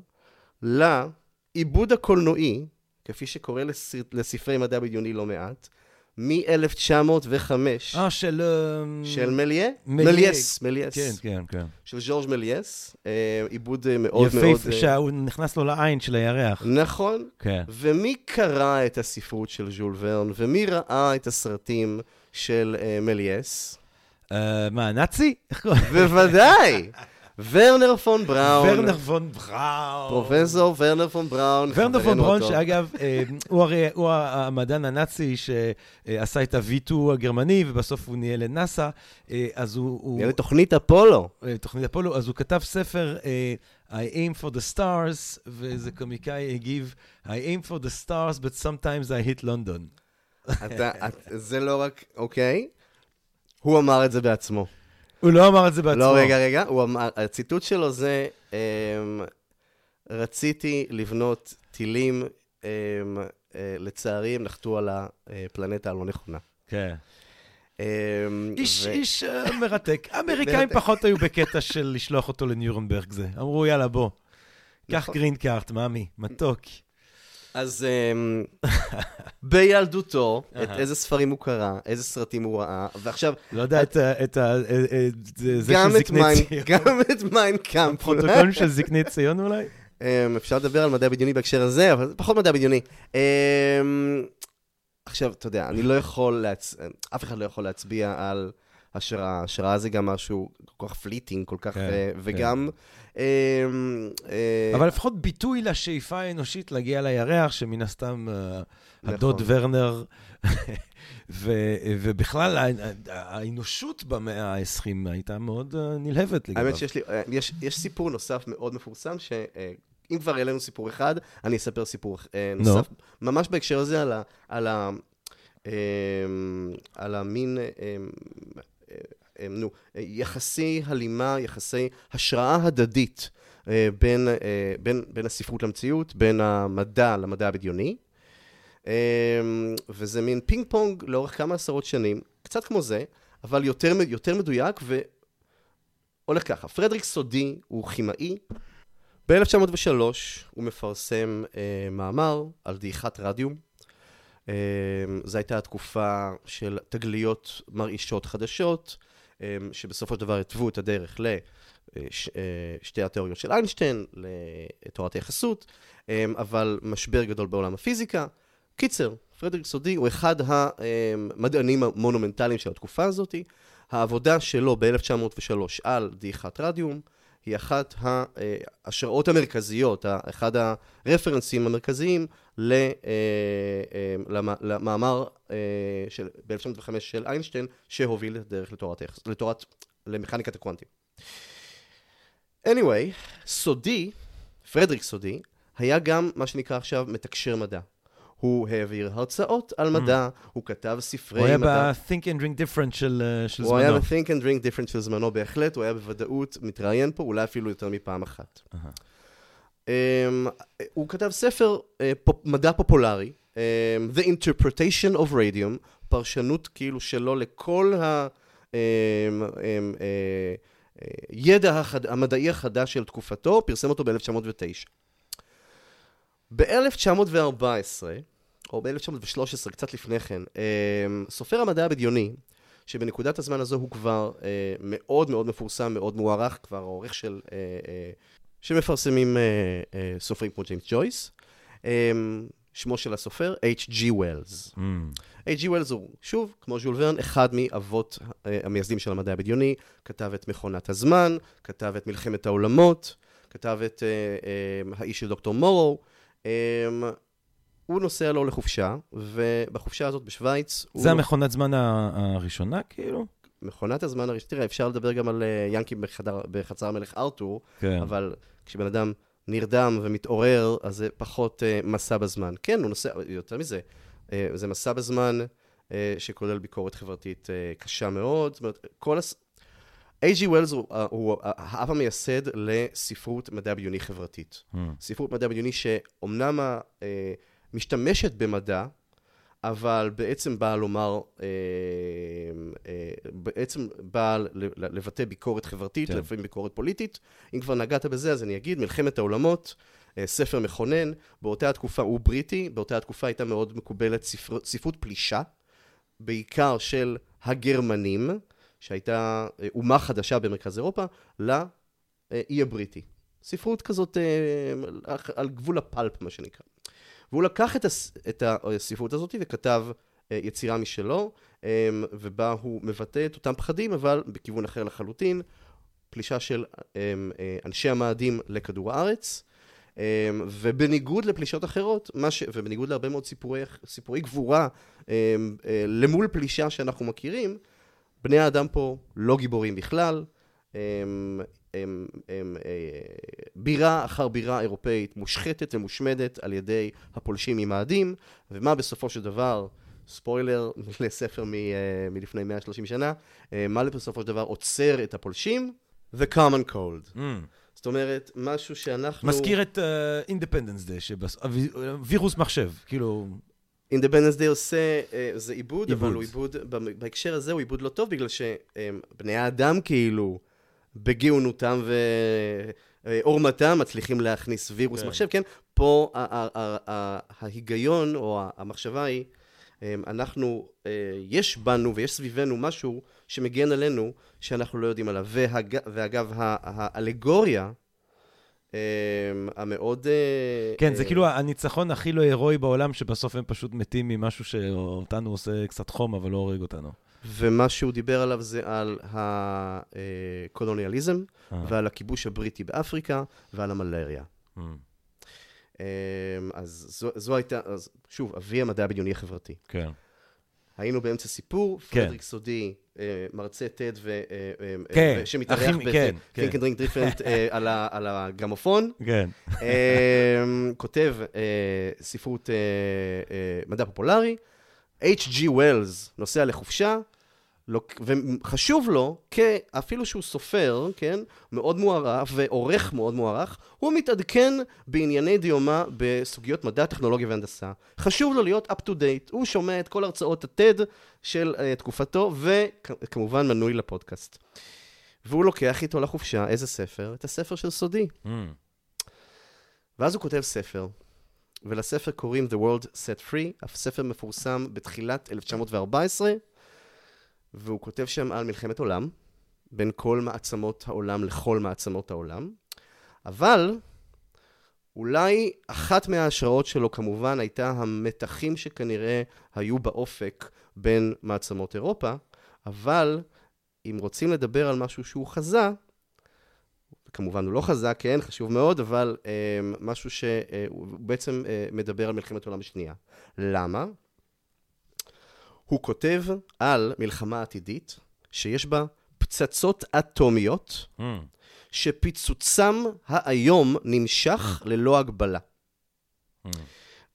לעיבוד הקולנועי, כפי שקורה לספר, לספרי מדע בדיוני לא מעט, מ-1905. אה, של... של מליה? מליאס, מליאס. כן, כן, כן. של ז'ורג' מליאס, אה, עיבוד אה, מאוד מאוד... יפהפה, אה, שהוא נכנס לו לעין של הירח. נכון. כן. ומי קרא את הספרות של ז'ול ורן, ומי ראה את הסרטים של מליאס? אה, מה, נאצי? בוודאי! ורנר פון בראון. ורנר פון בראון. פרופסור ורנר פון בראון. ורנר פון בראון. שאגב, אה, הוא הרי, הוא המדען הנאצי שעשה את ה-V2 הגרמני, ובסוף הוא ניהל לנאסא, אה, אז הוא... נראה לי תוכנית אפולו. אה, תוכנית אפולו, אז הוא כתב ספר, I aim for the stars, ואיזה קומיקאי הגיב, I aim for the stars, but sometimes I hit London. אתה, את- זה לא רק, אוקיי? הוא אמר את זה בעצמו. הוא לא אמר את זה בעצמו. לא, רגע, רגע, הוא אמר, הציטוט שלו זה, אמ, רציתי לבנות טילים, אמ, אה, לצערי הם נחתו על הפלנטה הלא נכונה. כן. אמ, איש, ו- איש אה, מרתק. האמריקאים. פחות היו בקטע של לשלוח אותו לניורנברג זה. אמרו, יאללה, בוא. קח נכון. גרין קארט, מאמי, מתוק. אז אמ, בילדותו, את איזה ספרים הוא קרא, איזה סרטים הוא ראה, ועכשיו, לא יודע את. אה, אה, זה של זקני ציון. גם את מיינקאמפ. פרוטוקולים של זקני ציון אולי? אמ, אפשר לדבר על מדע בדיוני בהקשר הזה, אבל פחות מדע בדיוני. אמ, עכשיו, אתה יודע, אני לא יכול, להצ... אף אחד לא יכול להצביע על השראה. השראה זה גם משהו כל כך fleeting, כל כך... כן, אה, כן. וגם... אמ, אה, אבל לפחות ביטוי לשאיפה האנושית להגיע לירח, שמן הסתם אה, הדוד נכון. ורנר, ו- ובכלל האנושות במאה ה-20 הייתה מאוד אה, נלהבת לגביו. האמת שיש לי, אה, יש, יש סיפור נוסף מאוד מפורסם, שאם כבר העלינו סיפור אחד, אני אספר סיפור אה, נו. נוסף, ממש בהקשר הזה, על ה... על ה אמ, על המין, אמ, נו, יחסי הלימה, יחסי השראה הדדית אה, בין, אה, בין, בין הספרות למציאות, בין המדע למדע הבדיוני. וזה מין פינג פונג לאורך כמה עשרות שנים, קצת כמו זה, אבל יותר, יותר מדויק, ו... הולך ככה, פרדריק סודי הוא כימאי. ב-1903 הוא מפרסם אה, מאמר על דעיכת רדיום. אה, זו הייתה התקופה של תגליות מרעישות חדשות, אה, שבסופו של דבר התוו את הדרך לשתי התיאוריות של איינשטיין, לתורת היחסות, אה, אבל משבר גדול בעולם הפיזיקה. קיצר, פרדריק סודי הוא אחד המדענים המונומנטליים של התקופה הזאת. העבודה שלו ב-1903 על דעיכת רדיום היא אחת ההשראות המרכזיות, ה- אחד הרפרנסים המרכזיים אה, אה, למ- למאמר אה, של- ב-1905 של איינשטיין, שהוביל את הדרך לתורת, לתורת, למכניקת הקוונטים. anyway, סודי, פרדריק סודי, היה גם מה שנקרא עכשיו מתקשר מדע. הוא העביר הרצאות על מדע, הוא כתב ספרי הוא היה מדע. ב-think and drink different של אה, של הוא היה זמנו. ב-think and drink different של זמנו בהחלט, הוא היה בוודאות מתראיין פה, אולי אפילו יותר מפעם אחת. אהה. Um, הוא כתב ספר uh, פופ, מדע פופולרי, um, The Interpretation of Radium, פרשנות כאילו שלו לכל הידע החד... המדעי החדש של תקופתו, פרסם אותו ב-1909. ב-1914, או ב-1913, קצת לפני כן, um, סופר המדע הבדיוני, שבנקודת הזמן הזו הוא כבר uh, מאוד מאוד מפורסם, מאוד מוערך, כבר העורך של... Uh, שמפרסמים סופרים כמו ג'יימס ג'ויס. שמו של הסופר, H.G. Wells. Mm. H.G. Wells הוא, שוב, כמו ז'ול ורן, אחד מאבות uh, המייסדים של המדע הבדיוני, כתב את מכונת הזמן, כתב את מלחמת העולמות, כתב את uh, uh, האיש של דוקטור מורו. Um, הוא נוסע לו לחופשה, ובחופשה הזאת בשוויץ... הוא... זה המכונת זמן הראשונה, כאילו? מכונת הזמן הראשון, תראה, אפשר לדבר גם על uh, ינקי בחדר, בחצר המלך ארתור, כן. אבל כשבן אדם נרדם ומתעורר, אז זה פחות uh, מסע בזמן. כן, הוא נוסע, יותר מזה, uh, זה מסע בזמן uh, שכולל ביקורת חברתית uh, קשה מאוד. זאת אומרת, כל הס... A.G. ווילס הוא, uh, הוא האב המייסד לספרות מדע בדיוני חברתית. Mm. ספרות מדע בדיוני שאומנם אה, משתמשת במדע, אבל בעצם באה לומר, אה, אה, בעצם באה לבטא ביקורת חברתית, כן. לפעמים ביקורת פוליטית. אם כבר נגעת בזה, אז אני אגיד, מלחמת העולמות, אה, ספר מכונן, באותה התקופה הוא בריטי, באותה התקופה הייתה מאוד מקובלת ספר, ספרות פלישה, בעיקר של הגרמנים, שהייתה אה, אומה חדשה במרכז אירופה, לאי הבריטי. ספרות כזאת אה, על גבול הפלפ, מה שנקרא. והוא לקח את, הס, את הספרות הזאת וכתב אה, יצירה משלו, אה, ובה הוא מבטא את אותם פחדים, אבל בכיוון אחר לחלוטין, פלישה של אה, אה, אנשי המאדים לכדור הארץ. אה, ובניגוד לפלישות אחרות, ש... ובניגוד להרבה מאוד סיפורי, סיפורי גבורה אה, אה, למול פלישה שאנחנו מכירים, בני האדם פה לא גיבורים בכלל. הם, הם, הם, אה, בירה אחר בירה אירופאית מושחתת ומושמדת על ידי הפולשים ממאדים, ומה בסופו של דבר, ספוילר לספר מ, אה, מלפני 130 שנה, אה, מה בסופו של דבר עוצר את הפולשים? The common cold. Mm. זאת אומרת, משהו שאנחנו... מזכיר את Independence Day, וירוס מחשב, כאילו... Independence Day עושה, אה, זה עיבוד, עיבוד. אבל הוא עיבוד, בהקשר הזה הוא עיבוד לא טוב, בגלל שבני האדם כאילו, בגאונותם אה, עור מטה, מצליחים להכניס וירוס כן. מחשב, כן? פה ההיגיון או המחשבה היא, אה, אנחנו, אה, יש בנו ויש סביבנו משהו שמגן עלינו שאנחנו לא יודעים עליו. והג, ואגב, האלגוריה אה, המאוד... אה, כן, זה אה, כאילו הניצחון הכי לא הירואי בעולם, שבסוף הם פשוט מתים ממשהו שאותנו עושה קצת חום, אבל לא הורג אותנו. ומה שהוא דיבר עליו זה על הקולוניאליזם אה. ועל הכיבוש הבריטי באפריקה ועל המלריה. Mm. אמ, אז זו, זו הייתה, אז שוב, אבי המדע הבדיוני החברתי. כן. היינו באמצע סיפור, כן. פרדריק סודי, אה, מרצה טד, ו, אה, אה, כן, שמתארח אחים, כן, כן. אה, על ה- על הגרמופון, כן. אמ, כותב ספרות מדע פופולרי, H.G. ווילס נוסע לחופשה, וחשוב לו, אפילו שהוא סופר, כן, מאוד מוערך, ועורך מאוד מוערך, הוא מתעדכן בענייני דיומה בסוגיות מדע, טכנולוגיה והנדסה. חשוב לו להיות up to date, הוא שומע את כל הרצאות ה-TED של uh, תקופתו, וכמובן מנוי לפודקאסט. והוא לוקח איתו לחופשה איזה ספר? את הספר של סודי. Mm. ואז הוא כותב ספר, ולספר קוראים The World Set Free, הספר מפורסם בתחילת 1914, והוא כותב שם על מלחמת עולם, בין כל מעצמות העולם לכל מעצמות העולם, אבל אולי אחת מההשראות שלו כמובן הייתה המתחים שכנראה היו באופק בין מעצמות אירופה, אבל אם רוצים לדבר על משהו שהוא חזה, כמובן הוא לא חזק, כן, חשוב מאוד, אבל אה, משהו שהוא בעצם אה, מדבר על מלחמת העולם השנייה. למה? הוא כותב על מלחמה עתידית שיש בה פצצות אטומיות, Mm. שפיצוצם האיום נמשך ללא הגבלה. Mm.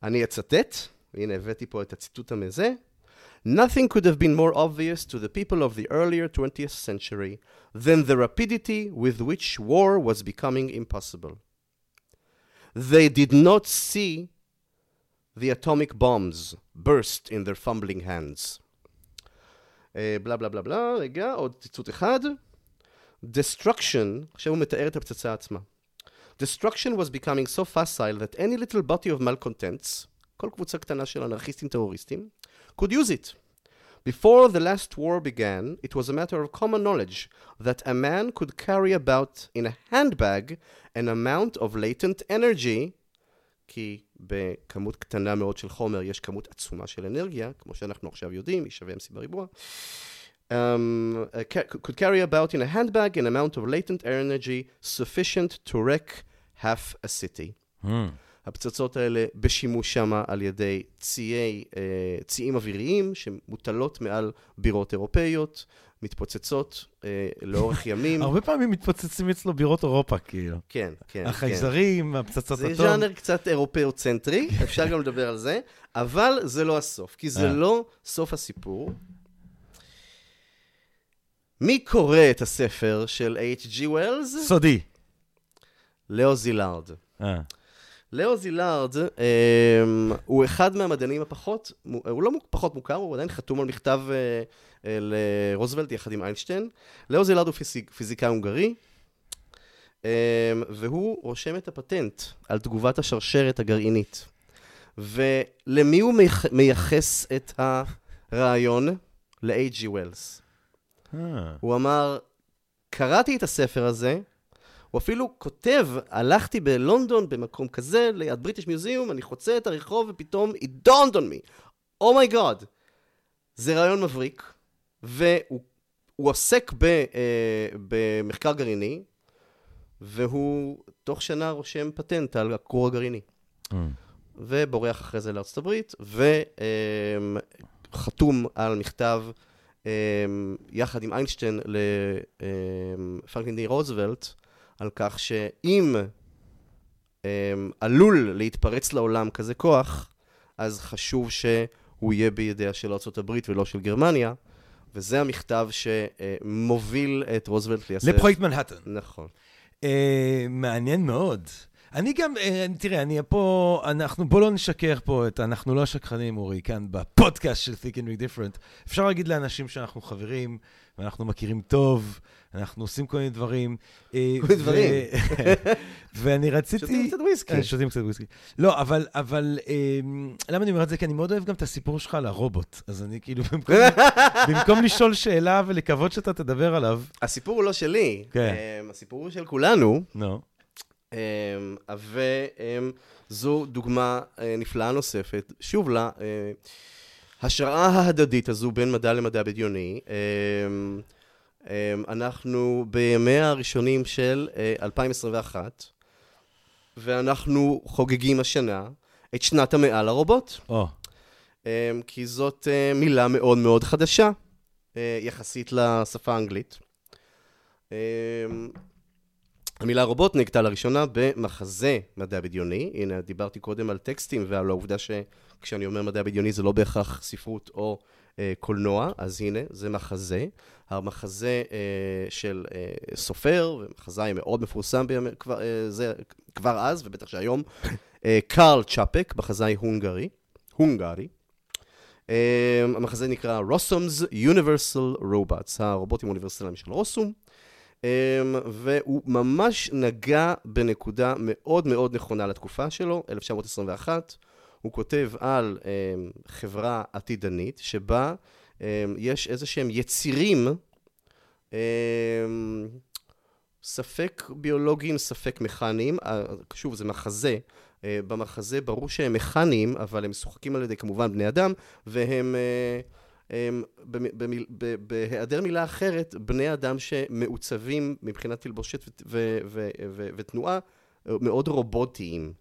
אני אצטט, הנה הבאתי פה את הציטוט המזה. Nothing could have been more obvious to the people of the earlier 20th century than the rapidity with which war was becoming impossible. They did not see the atomic bombs burst in their fumbling hands. אה, בלה בלה בלה בלה, רגע, עוד ציטוט אחד. Destruction, עכשיו הוא מתאר את הפצצה עצמה. Destruction was becoming so facile that any little body of malcontents, כל קבוצה קטנה של אנרכיסטים טרוריסטים, could use it. Before the last war began, it was a matter of common knowledge that a man could carry about in a handbag an amount of latent energy, כי בכמות קטנה מאוד של חומר יש כמות עצומה של אנרגיה, כמו שאנחנו עכשיו יודעים, היא שווה MC בריבוע. Um, uh, could carry about in a handbag an amount of latent energy sufficient to wreck half a city. Mm. הפצצות האלה בשימוש שמה על ידי ציי, אה, ציים אוויריים שמוטלות מעל בירות אירופאיות, מתפוצצות אה, לאורך ימים. הרבה פעמים מתפוצצים אצלו בירות אירופה, כאילו. כן, כן, כן. החייזרים, הפצצות זה אטום. ז'אנר קצת אירופאו-צנטרי, אפשר גם לדבר על זה, אבל זה לא הסוף, כי זה אה. לא סוף הסיפור. מי קורא את הספר של H.G. ווילס? סודי. לאו זילארד. אה. לאו זילארד אה, הוא אחד מהמדענים הפחות, הוא לא פחות מוכר, הוא עדיין חתום על מכתב אה, לרוזוולט יחד עם איינשטיין. לאו זילארד הוא פיזיק, פיזיקאי הונגרי, אה, והוא רושם את הפטנט על תגובת השרשרת הגרעינית. ולמי הוא מייח- מייחס את הרעיון? ל-H.G. ווילס. אה. הוא אמר, קראתי את הספר הזה, הוא אפילו כותב, הלכתי בלונדון במקום כזה, ליד בריטיש מיוזיאום, אני חוצה את הרחוב ופתאום it dawned on me. אומייגוד. זה רעיון מבריק, והוא הוא עוסק ב, אה, במחקר גרעיני, והוא תוך שנה רושם פטנט על הכור הגרעיני. Mm. ובורח אחרי זה לארצות הברית, וחתום על מכתב אמ, יחד עם איינשטיין לפרנקלין די רוזוולט, על כך שאם אמ, עלול להתפרץ לעולם כזה כוח, אז חשוב שהוא יהיה בידיה של הברית ולא של גרמניה, וזה המכתב שמוביל את רוזוולט לייסד... לפרויקט מנהטן. נכון. אה, מעניין מאוד. אני גם, אה, תראה, אני פה, אנחנו, בוא לא נשקר פה את, אנחנו לא השקרנים, אורי, כאן בפודקאסט של Think and Be Different. אפשר להגיד לאנשים שאנחנו חברים, ואנחנו מכירים טוב, אנחנו עושים כל מיני דברים. אה, כל מיני דברים. ואני רציתי... שותים קצת וויסקי. אה, שותים קצת וויסקי. לא, אבל, אבל אה, למה אני אומר את זה? כי אני מאוד אוהב גם את הסיפור שלך על הרובוט. אז אני כאילו, במקום, במקום לשאול שאלה ולקוות שאתה תדבר עליו, הסיפור הוא לא שלי, כן. אמ, הסיפור הוא של כולנו, נו. אמ, וזו דוגמה אה, נפלאה נוספת, שוב, להשראה ההדדית הזו בין מדע למדע בדיוני. אמ, אמ, אנחנו בימיה הראשונים של אה, 2021, ואנחנו חוגגים השנה את שנת המאה לרובוט. או, אמ, כי זאת אה, מילה מאוד מאוד חדשה, אה, יחסית לשפה האנגלית. המילה רובוט נגתה לראשונה במחזה מדע בדיוני. הנה, דיברתי קודם על טקסטים ועל העובדה שכשאני אומר מדע בדיוני זה לא בהכרח ספרות או אה, קולנוע, אז הנה, זה מחזה. המחזה אה, של אה, סופר, ומחזאי מאוד מפורסם בימי, כבר, אה, זה, כבר אז, ובטח שהיום, אה, קרל צ'אפק, מחזאי הונגרי. הונגרי. Um, המחזה נקרא רוסומ's Universal Robots, הרובוטים האוניברסליים של רוסום, והוא ממש נגע בנקודה מאוד מאוד נכונה לתקופה שלו, 1921. הוא כותב על um, חברה עתידנית שבה um, יש איזה שהם יצירים, ספק ביולוגיים, ספק מכניים, אה, שוב, זה מחזה. אה, במחזה ברור שהם מכניים, אבל הם משוחקים על ידי כמובן בני אדם, והם, ב- בהיעדר מילה אחרת, בני אדם שמעוצבים מבחינת תלבושת ותנועה מאוד רובוטיים.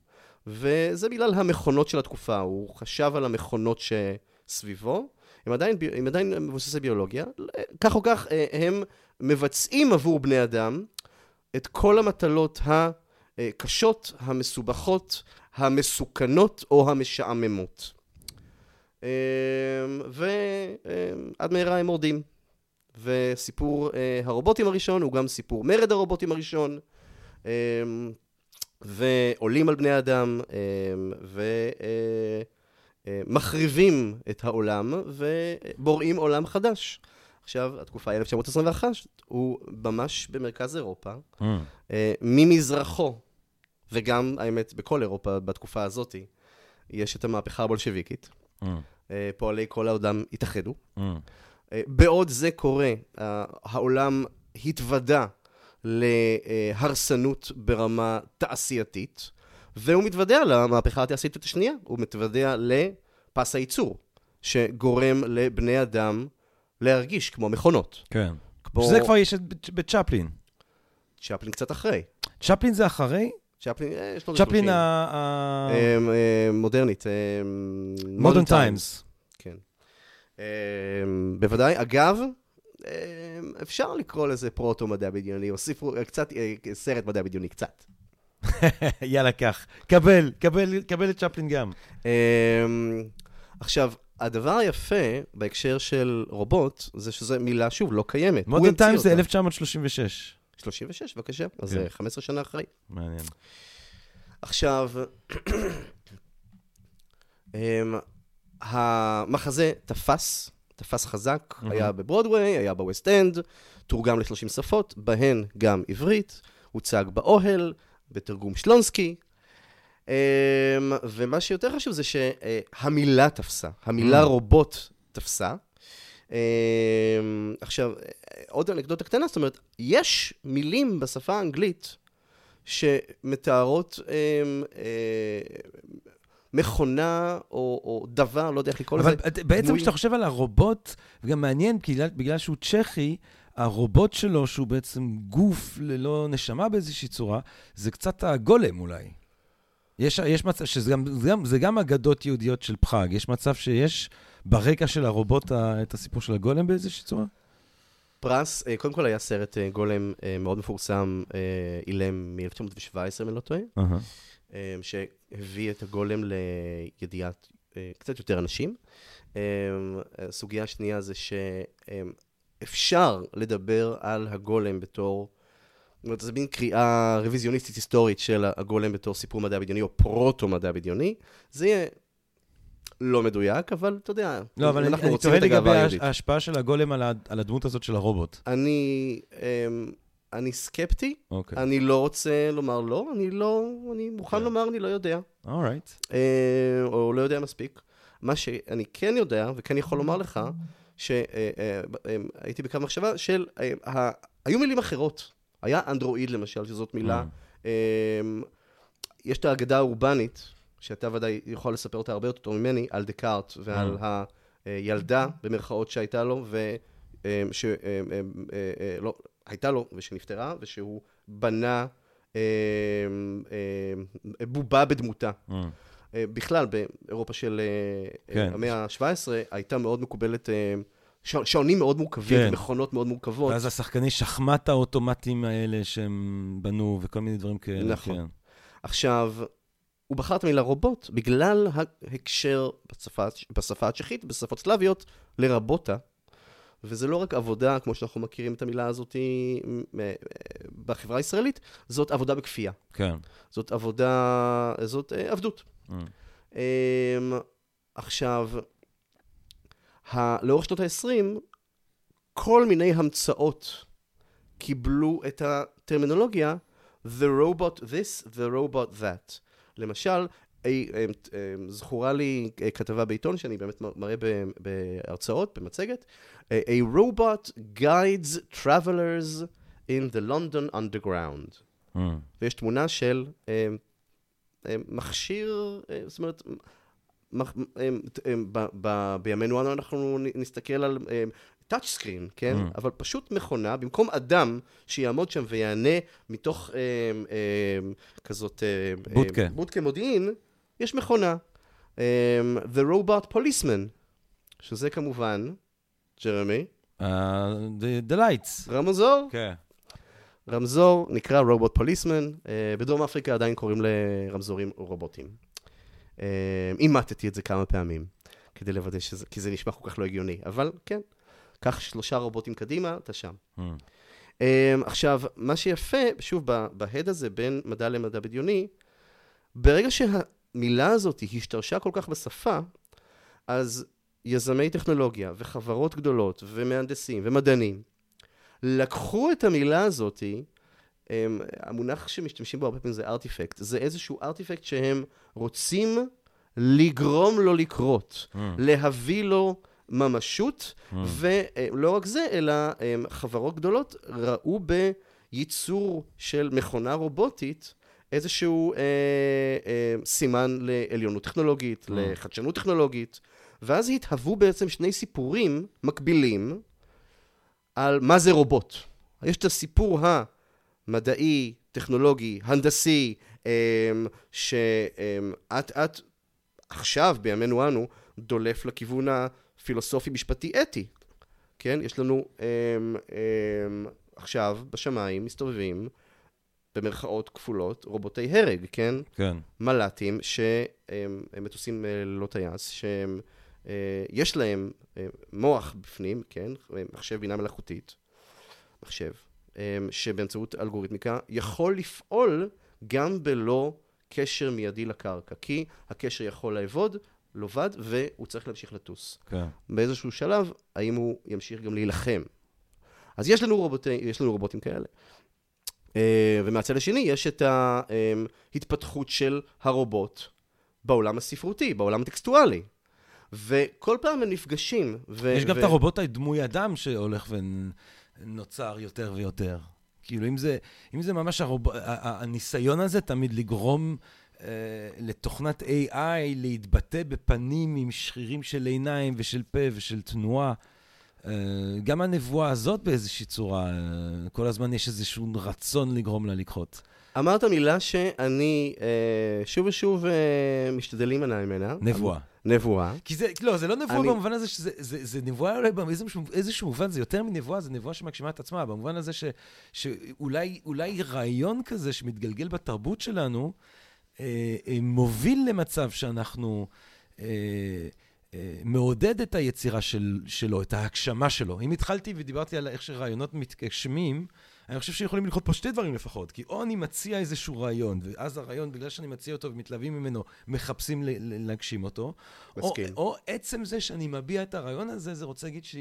וזה בגלל המכונות של התקופה, הוא חשב על המכונות שסביבו, הם עדיין, הם עדיין מבוססי ביולוגיה, כך או כך אה, הם מבצעים עבור בני אדם את כל המטלות הקשות, המסובכות, המסוכנות או המשעממות. אה, ועד מהרה הם מורדים. וסיפור אה, הרובוטים הראשון הוא גם סיפור מרד הרובוטים הראשון. אה, ועולים על בני אדם, ומחריבים את העולם, ובוראים עולם חדש. עכשיו, התקופה היא 1921, הוא ממש במרכז אירופה, Mm. אה, ממזרחו, וגם, האמת, בכל אירופה בתקופה הזאת, יש את המהפכה הבולשביקית. Mm. אה, פועלי כל העולם התאחדו. Mm. אה, בעוד זה קורה, העולם התוודה להרסנות ברמה תעשייתית, והוא מתוודע למהפכה התעשייתית השנייה, הוא מתוודע לפס הייצור, שגורם לבני אדם להרגיש כמו מכונות. כן. כמו שזה כבר יש בצ'פלין. צ'פלין קצת אחרי. צ'פלין זה אחרי? צ'פלין, אה, יש לו צ'פלין 30. ה... אה, אה, מודרנית. Modern Times. Times. כן. בוודאי. אגב, אפשר לקרוא לזה פרוטו-מדע בדיוני, או אה, קצת, סרט מדע בדיוני, קצת. יאללה, קח. קבל, קבל, קבל את צ'פלין גם. עכשיו, הדבר היפה בהקשר של רובוט, זה שזו מילה, שוב, לא קיימת. Modern המציא Times זה אותה. 1936. 36, בבקשה. אז כן. אה, 15 שנה אחרי. מעניין. עכשיו, אמ, המחזה תפס, תפס חזק, מהמם. היה בברודוויי, היה בווסט אנד, תורגם ל-30 שפות, בהן גם עברית, הוצג באוהל, בתרגום שלונסקי. אמ, ומה שיותר חשוב זה שהמילה תפסה, המילה Mm. רובוט תפסה. אמ, עכשיו, עוד אנקדוטה קטנה, זאת אומרת, יש מילים בשפה האנגלית שמתארות אמ, אה, מכונה או, או דבר, לא יודע איך לקרוא אבל לזה. את- בעצם כשאתה חושב על הרובוט, וגם מעניין, בגלל, בגלל שהוא צ'כי, הרובוט שלו, שהוא בעצם גוף ללא נשמה באיזושהי צורה, זה קצת הגולם אולי. יש, יש מצב, שזה גם, זה גם, זה גם אגדות יהודיות של פראג. יש מצב שיש ברקע של הרובוט ה- את הסיפור של הגולם באיזושהי צורה? פרס, אה, קודם כל היה סרט אה, גולם אה, מאוד מפורסם, אילם מ-1917, אם אני לא טועה. אה, שהביא את הגולם לידיעת קצת יותר אנשים. הסוגיה השנייה זה שאפשר לדבר על הגולם בתור זאת אומרת, זה מין קריאה רוויזיוניסטית היסטורית של הגולם בתור סיפור מדע בדיוני, או פרוטו-מדע בדיוני. זה יהיה לא מדויק, אבל אתה יודע, לא, אבל אני, אנחנו אני רוצים תוהה את לגבי הגאווה היהודית. ההשפעה של הגולם על, על הדמות הזאת של הרובוט. אני, אמ, אני סקפטי, אוקיי. אני לא רוצה לומר לא, אני לא, אני מוכן כן. לומר אני לא יודע, אורייט. אה, או לא יודע מספיק. מה שאני כן יודע, וכן יכול לומר לך, שהייתי בקו מחשבה של, אה, היו מילים אחרות. היה אנדרואיד למשל, שזאת מילה, אה. אמ, יש את האגדה האורבנית, שאתה ודאי יכול לספר אותה הרבה יותר טוב ממני, על דקארט ועל הילדה, במרכאות, שהייתה לו, ו... אמ, ש... אה, אה, לא, הייתה לו, ושנפטרה, ושהוא בנה בובה בדמותה. אה. אה, בכלל, באירופה של אה, כן. המאה ה-17, הייתה מאוד מקובלת, אה, שעו- שעונים מאוד מורכבים, כן. מכונות מאוד מורכבות. ואז השחקני שחמט האוטומטיים האלה שהם בנו, וכל מיני דברים כאלה. נכון. כן. עכשיו, הוא בחר את המילה רובוט בגלל ההקשר בשפה, בשפה הצ'כית, בשפות סלאביות, לרבוטה. וזה לא רק עבודה, כמו שאנחנו מכירים את המילה הזאת מ- בחברה הישראלית, זאת עבודה בכפייה. כן. זאת עבודה, זאת אה, עבדות. אה. אמ, עכשיו, ה- לאורך שנות ה-20, כל מיני המצאות קיבלו את הטרמינולוגיה The robot this, the robot that. למשל, אמ, אמ, זכורה לי אה, כתבה בעיתון שאני באמת מראה בהרצאות, במצגת. אה, A robot guides travelers in the London underground. אה. ויש תמונה של אה, אה, מכשיר, אה, זאת אומרת, אה, אה, בימינו אנו אנחנו נסתכל על טאצ' סקרין, כן? Mm. אבל פשוט מכונה, במקום אדם שיעמוד שם ויענה מתוך אה, אה, כזאת... אה, בודקה. אה, בודקה מודיעין, יש מכונה. אה, The Robot Policeman, שזה כמובן, ג'רמי, אה, The- The Lights. רמזור. כן. רמזור נקרא רובוט פוליסמן, בדרום אפריקה עדיין קוראים לרמזורים רובוטים. אה, אימטתי את זה כמה פעמים, כדי לוודא שזה, כי זה נשמע כל כך לא הגיוני, אבל כן, קח שלושה רובוטים קדימה, אתה שם. אה, עכשיו, מה שיפה, שוב, בהד הזה בין מדע למדע בדיוני, ברגע שהמילה הזאת השתרשה כל כך בשפה, אז יזמי טכנולוגיה וחברות גדולות ומהנדסים ומדענים לקחו את המילה הזאת, הם, המונח שמשתמשים בו הרבה פעמים זה ארטיפקט, זה איזשהו ארטיפקט שהם רוצים לגרום לו לקרות, אה. להביא לו ממשות, אה. ולא רק זה, אלא הם, חברות גדולות ראו בייצור של מכונה רובוטית איזשהו אה, אה, סימן לעליונות טכנולוגית, אה. לחדשנות טכנולוגית, ואז התהוו בעצם שני סיפורים מקבילים על מה זה רובוט. יש את הסיפור המדעי, טכנולוגי, הנדסי, אמ, שאט אט עכשיו, בימינו אנו, דולף לכיוון הפילוסופי-משפטי-אתי. כן? יש לנו אמ, אמ, עכשיו בשמיים מסתובבים, במרכאות כפולות, רובוטי הרג, כן? כן. מל"טים, שהם הם מטוסים אה, ללא טייס, שהם, אה, יש להם אה, מוח בפנים, כן, מחשב בינה מלאכותית, מחשב, אה, שבאמצעות אלגוריתמיקה יכול לפעול גם בלא קשר מיידי לקרקע, כי הקשר יכול לעבוד, לבד, והוא צריך להמשיך לטוס. כן. באיזשהו שלב, האם הוא ימשיך גם להילחם. אז יש לנו, רובוטי, יש לנו רובוטים כאלה. אה, ומהצד השני יש את ההתפתחות של הרובוט בעולם הספרותי, בעולם הטקסטואלי. וכל פעם הם נפגשים. ו- יש גם ו- את הרובוט הדמוי אדם שהולך ונוצר יותר ויותר. כאילו, אם זה, אם זה ממש הרוב... הניסיון הזה תמיד לגרום לתוכנת AI להתבטא בפנים עם שרירים של עיניים ושל פה ושל תנועה. אה, גם הנבואה הזאת באיזושהי צורה, אה, כל הזמן יש איזשהו רצון לגרום לה לקחות. אמרת מילה שאני אה, שוב ושוב אה, משתדל להימנע ממנה. נבואה. נבואה. כי זה, לא, זה לא נבואה אני- במובן הזה שזה זה, זה נבואה אולי באיזשהו איזשהו מובן, זה יותר מנבואה, זה נבואה שמגשימה את עצמה, במובן הזה ש, שאולי אולי רעיון כזה שמתגלגל בתרבות שלנו, אה, אה, מוביל למצב שאנחנו אה, אה, מעודד את היצירה של, שלו, את ההגשמה שלו. אם התחלתי ודיברתי על איך שרעיונות מתגשמים, אני חושב שיכולים לקרות פה שתי דברים לפחות, כי או אני מציע איזשהו רעיון, ואז הרעיון, בגלל שאני מציע אותו ומתלהבים ממנו, מחפשים להגשים אותו. או. או עצם זה שאני מביע את הרעיון הזה, זה רוצה להגיד ש,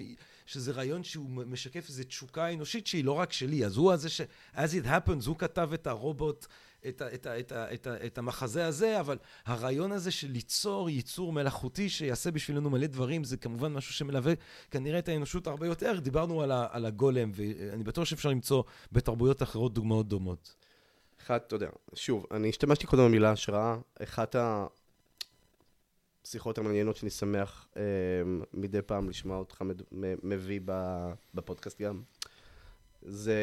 שזה רעיון שהוא משקף איזו תשוקה אנושית שהיא לא רק שלי. אז הוא הזה ש... as it happens, הוא כתב את הרובוט, את, ה, את, ה, את, ה, את, ה, את המחזה הזה, אבל הרעיון הזה של ליצור ייצור מלאכותי שיעשה בשבילנו מלא דברים, זה כמובן משהו שמלווה כנראה את האנושות הרבה יותר. דיברנו על, ה, על הגולם, ואני בטוח שאפשר למצוא בתרבויות אחרות דוגמאות דומות. אחד, אתה יודע, שוב, אני השתמשתי קודם במילה השראה, אחת השיחות המעניינות שאני שמח אה, מדי פעם לשמוע אותך מביא בפודקאסט גם, זה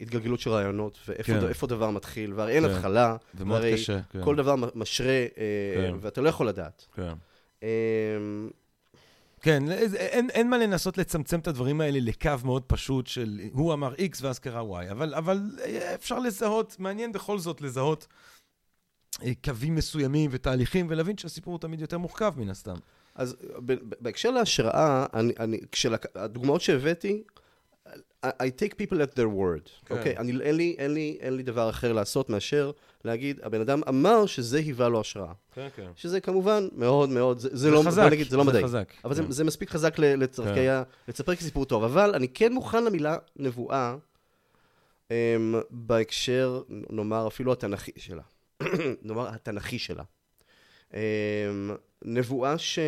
התגלגלות של רעיונות, ואיפה כן. דבר מתחיל, והרי אין כן. התחלה, והרי קשה. כן. כל דבר משרה, אה, כן. ואתה לא יכול לדעת. כן. אה, כן, זה- אין, אין מה לנסות לצמצם את הדברים האלה לקו מאוד פשוט של הוא אמר X ואז קרה Y, אבל, אבל אה, אפשר לזהות, מעניין בכל זאת לזהות אה, קווים מסוימים ותהליכים ולהבין שהסיפור הוא תמיד יותר מורכב מן הסתם. אז בהקשר להשראה, אני, אני, כשהדוגמאות שהבאתי, I, take people at their word, כן. אוקיי? אין, לי, אין, לי, אין לי דבר אחר לעשות מאשר להגיד, הבן אדם אמר שזה היווה לו השראה. כן, כן. שזה כמובן מאוד מאוד, זה, זה, לא, חזק, נגיד, זה לא מדעי. חזק. אבל כן. זה, זה מספיק חזק לצורכי כן. ה... לספר כסיפור טוב. אבל אני כן מוכן למילה נבואה, um, בהקשר, נאמר, אפילו התנ"כי שלה. נאמר, התנ"כי שלה. Um, נבואה שהיא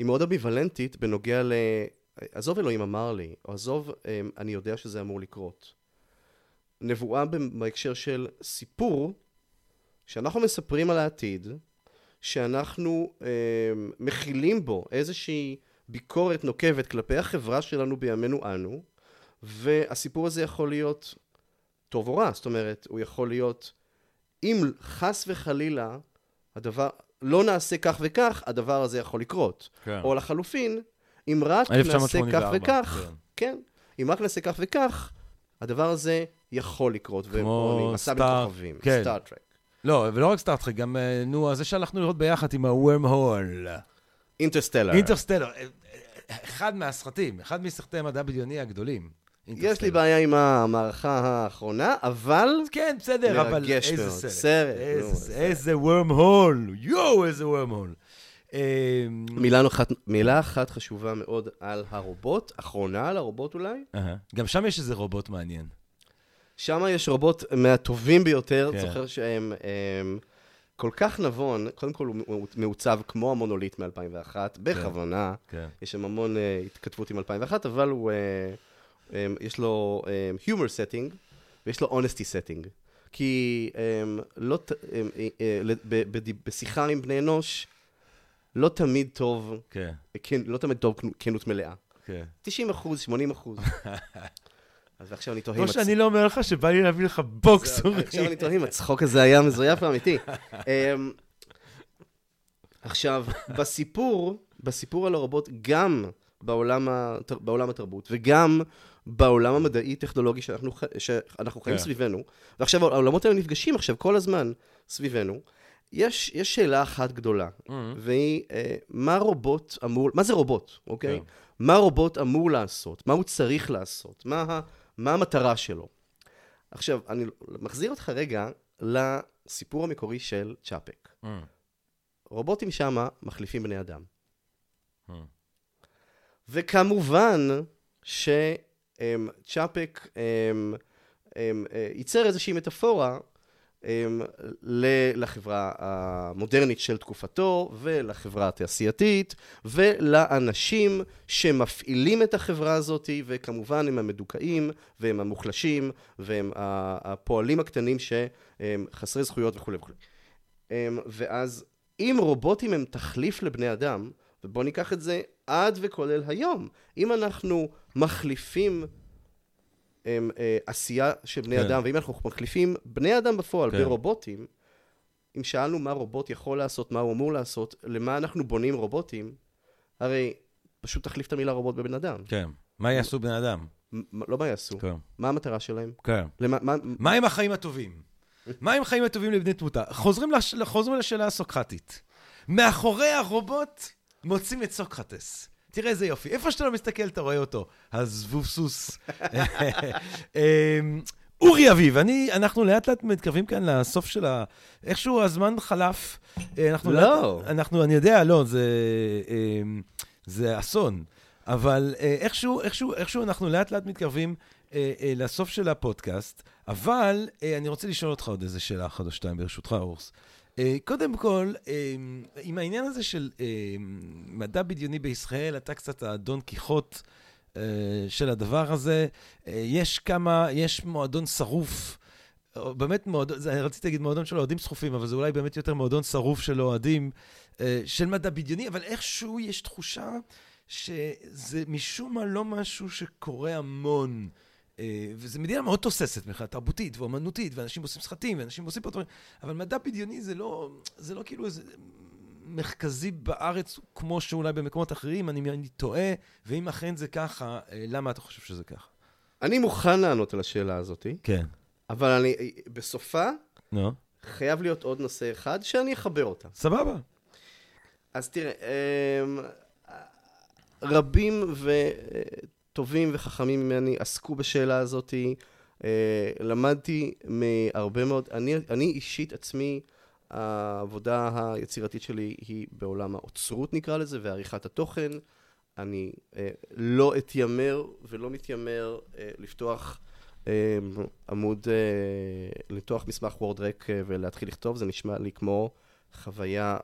מאוד אמביוולנטית בנוגע ל... עזוב אלוהים אמר לי, או עזוב, um, אני יודע שזה אמור לקרות. נבואה בהקשר של סיפור שאנחנו מספרים על העתיד, שאנחנו אה, מכילים בו איזושהי ביקורת נוקבת כלפי החברה שלנו בימינו אנו, והסיפור הזה יכול להיות טוב או רע, זאת אומרת, הוא יכול להיות, אם חס וחלילה הדבר, לא נעשה כך וכך, הדבר הזה יכול לקרות. כן. או לחלופין, אם רק נעשה כך 1984, וכך, כן. כן, אם רק נעשה כך וכך, הדבר הזה יכול לקרות. כמו סטאר- כן. סטארטרק. לא, ולא רק סטארטרק, גם, אה, נו, זה שהלכנו לראות ביחד עם ה-worm hole. אינטרסטלר. אינטרסטלר, אה, אחד מהסרטים, אחד מסרטי המדע בדיוני הגדולים. יש. לי בעיה עם המערכה האחרונה, אבל כן, בסדר, אבל איזה. סרט. איזה, סרט. איזה worm hole, יואו, איזה worm hole. אה, מילה אחת, מילה אחת חשובה מאוד על הרובוט, אחרונה על הרובוט אולי. אהה. גם שם יש איזה רובוט מעניין. שם יש רובוט מהטובים ביותר, כן. זוכר שהם הם, כל כך נבון, קודם כל הוא מעוצב כמו המונוליט מ-2001, בכוונה. כן. יש שם המון uh, התכתבות עם 2001, אבל הוא, uh, um, יש לו um, humor setting, ויש לו honesty setting. כי um, לא, um, uh, uh, בשיחה עם בני אנוש, לא תמיד טוב, כן, כן, לא תמיד טוב כנות מלאה. כן. 90 אחוז, 80 אחוז. אז עכשיו אני תוהה לא אם... הצ- שאני לא אומר לך שבא לי להביא לך בוקס. זהו, עכשיו אני תוהה אם הצחוק הזה היה מזויף ואמיתי. אמ, עכשיו, בסיפור, בסיפור על הרובוט, גם בעולם, הת- בעולם התרבות וגם בעולם המדעי-טכנולוגי שאנחנו, ח- שאנחנו חיים כן. סביבנו, ועכשיו העולמות האלה נפגשים עכשיו כל הזמן סביבנו, יש, יש שאלה אחת גדולה, והיא, אה, מה רובוט אמור, מה זה רובוט, אוקיי? כן. מה רובוט אמור לעשות? מה הוא צריך לעשות? מה, ה- מה המטרה שלו? עכשיו, אני מחזיר אותך רגע לסיפור המקורי של צ'אפק. רובוטים שמה מחליפים בני אדם. וכמובן שצ'אפק אה, ייצר איזושהי מטאפורה לחברה המודרנית של תקופתו ולחברה התעשייתית ולאנשים שמפעילים את החברה הזאת וכמובן הם המדוכאים והם המוחלשים והם הפועלים הקטנים שהם חסרי זכויות וכולי וכולי. אמ, ואז אם רובוטים הם תחליף לבני אדם, ובואו ניקח את זה עד וכולל היום, אם אנחנו מחליפים הם, אה, עשייה של בני כן. אדם, ואם אנחנו מחליפים בני אדם בפועל כן. ברובוטים, אם שאלנו מה רובוט יכול לעשות, מה הוא אמור לעשות, למה אנחנו בונים רובוטים, הרי פשוט תחליף את המילה רובוט בבן אדם. כן. מה יעשו בני אדם? לא מה יעשו, כן. מה המטרה שלהם? כן. למה, מה, מה עם החיים הטובים? מה עם החיים הטובים לבני תמותה? חוזרים, לש... חוזרים לשאלה הסוקרטית. מאחורי הרובוט מוצאים את סוקרטס. תראה איזה יופי. איפה שאתה לא מסתכל, אתה רואה אותו. הזבוב סוס. אמ, אורי אביב, אני, אנחנו לאט לאט מתקרבים כאן לסוף של ה... איכשהו הזמן חלף. אה, אנחנו לא. לאט, אנחנו, אני יודע, לא, זה, אמ, זה אסון. אבל אה, איכשהו, איכשהו, איכשהו אנחנו לאט לאט מתקרבים אה, אה, לסוף של הפודקאסט, אבל אה, אני רוצה לשאול אותך עוד איזה שאלה אחת או שתיים, ברשותך, אורס. אה, קודם כל, אה, עם העניין הזה של אה, מדע בדיוני בישראל, אתה קצת הדון קיחוט של הדבר הזה. יש כמה, יש מועדון שרוף. באמת מועדון, רציתי להגיד מועדון של אוהדים שרופים, אבל זה אולי באמת יותר מועדון שרוף של אוהדים של מדע בדיוני, אבל איכשהו יש תחושה שזה משום מה לא משהו שקורה המון. אה, וזו מדינה מאוד תוססת מבחינה תרבותית ואומנותית, ואנשים עושים סרטים, ואנשים עושים פה דברים, אבל מדע בדיוני זה לא, זה לא כאילו איזה מרכזי בארץ, כמו שאולי במקומות אחרים, אני, אני טועה, ואם אכן זה ככה, אה, למה אתה חושב שזה ככה? אני מוכן לענות על השאלה הזאת, כן. אבל אני, בסופה נו, חייב להיות עוד נושא אחד שאני אחבר אותה. סבבה. אז תראה, אמ, רבים וטובים וחכמים ממני עסקו בשאלה הזאת. אה, למדתי מהרבה מאוד, אני, אני אישית עצמי, העבודה היצירתית שלי היא בעולם האוצרות נקרא לזה, ועריכת התוכן. אני אה, לא אתיימר ולא מתיימר אה, לפתוח עמוד, לפתוח מסמך וורדרק אה, ולהתחיל לכתוב, זה נשמע לי כמו חוויה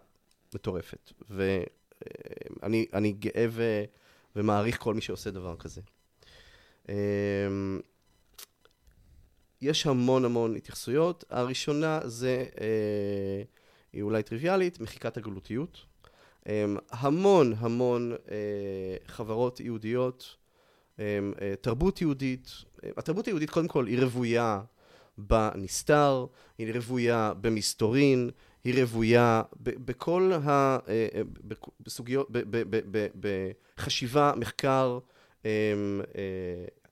מטורפת. ואני אני גאה ו, ומעריך כל מי שעושה דבר כזה. אמ, יש המון המון התייחסויות. הראשונה זה, אה, היא אולי טריוויאלית, מחיקת הגלותיות. אמ, המון המון אה, חברות יהודיות, אמ, אה, תרבות יהודית. התרבות היהודית קודם כל היא רוויה בנסתר, היא רוויה במסתורין, היא רוויה בכל ה... אה, אה, בסוגיות, בחשיבה, מחקר, אה,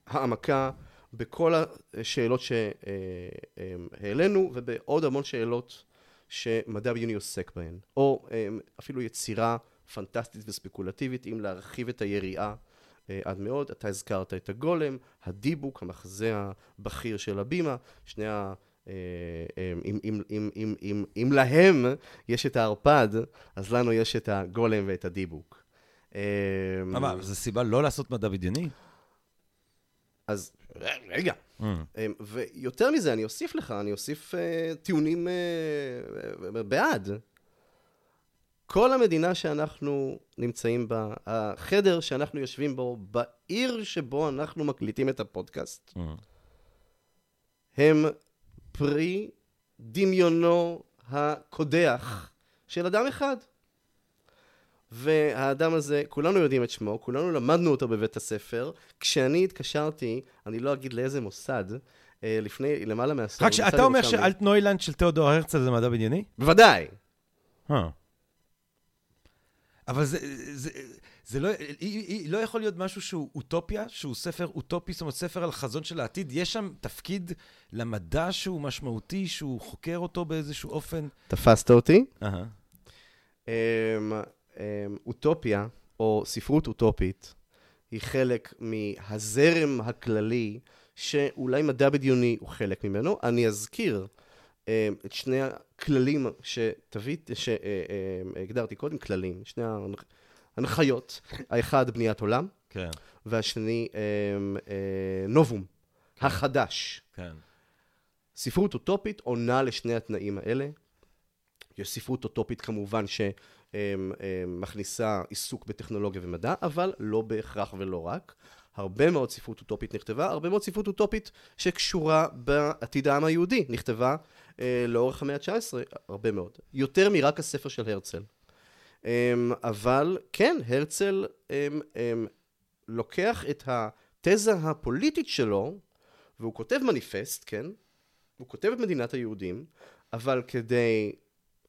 העמקה, בכל השאלות שהעלינו ובעוד המון שאלות שמדע בדיוני עוסק בהן, או אפילו יצירה פנטסטית וספקולטיבית, אם להרחיב את היריעה עד מאוד. אתה הזכרת את הגולם, הדיבוק, המחזה הבכיר של הבימה, שני ה... אה, אה, אם, אם, אם, אם, אם, אם להם יש את הערפד, אז לנו יש את הגולם ואת הדיבוק. אה, מה, זו סיבה לא לעשות מדע בדיוני? אז רגע, Mm. ויותר מזה, אני אוסיף לך, אני אוסיף uh, טיעונים uh, בעד. כל המדינה שאנחנו נמצאים בה, החדר שאנחנו יושבים בו, בעיר שבו אנחנו מקליטים את הפודקאסט, Mm. הם פרי דמיונו הקודח של אדם אחד. והאדם הזה, כולנו יודעים את שמו, כולנו למדנו אותו בבית הספר. כשאני התקשרתי, אני לא אגיד לאיזה מוסד, אה, לפני למעלה מעשור. רק שאתה אומר. שאלטנוילנד של תיאודור הרצל זה מדע בדיוני? בוודאי. אה. אבל זה, זה, זה לא, היא, היא, לא יכול להיות משהו שהוא אוטופיה, שהוא ספר אוטופי, זאת אומרת ספר על חזון של העתיד. יש שם תפקיד למדע שהוא משמעותי, שהוא חוקר אותו באיזשהו אופן. תפסת אותי. אהה. אמ, אמ, אוטופיה, או ספרות אוטופית, היא חלק מהזרם הכללי, שאולי מדע בדיוני הוא חלק ממנו. אני אזכיר אמ, את שני הכללים שתווית, שהגדרתי קודם, כללים, שני ההנח- הנחיות. האחד, בניית עולם, כן, והשני, אמ, אה, נובום, החדש. כן. ספרות אוטופית עונה לשני התנאים האלה. יש ספרות אוטופית כמובן שמכניסה עיסוק בטכנולוגיה ומדע, אבל לא בהכרח ולא רק. הרבה מאוד ספרות אוטופית נכתבה, הרבה מאוד ספרות אוטופית שקשורה בעתיד העם היהודי, נכתבה אה, לאורך המאה ה-19, הרבה מאוד. יותר מרק הספר של הרצל. אה, אבל כן, הרצל אה, אה, לוקח את התזה הפוליטית שלו, והוא כותב מניפסט, כן? הוא כותב את מדינת היהודים, אבל כדי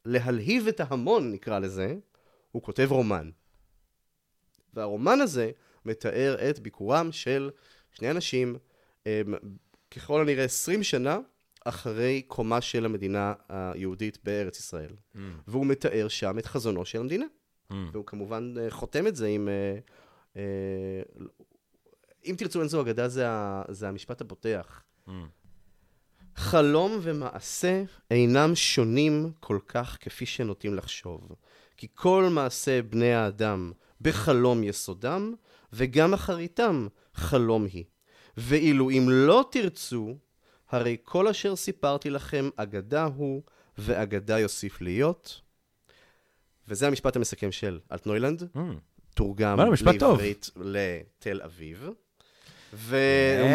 להלהיב את ההמון, נקרא לזה, הוא כותב רומן. והרומן הזה מתאר את ביקורם של שני אנשים, ככל הנראה 20 שנה אחרי קומה של המדינה היהודית בארץ ישראל. Mm, והוא מתאר שם את חזונו של המדינה. mm. והוא כמובן אה, חותם את זה עם, אה, אה, אם תרצו, אין זו אגדה, זה, ה, זה המשפט הפותח. Mm. חלום ומעשה אינם שונים כל כך כפי שנוטים לחשוב. כי כל מעשה בני האדם בחלום יסודם, וגם אחריתם חלום היא. ואילו אם לא תרצו, הרי כל אשר סיפרתי לכם אגדה הוא, ואגדה יוסיף להיות. וזה המשפט המסכם של אלטנוילנד, Mm. תורגם. לעברית לתל אביב. והוא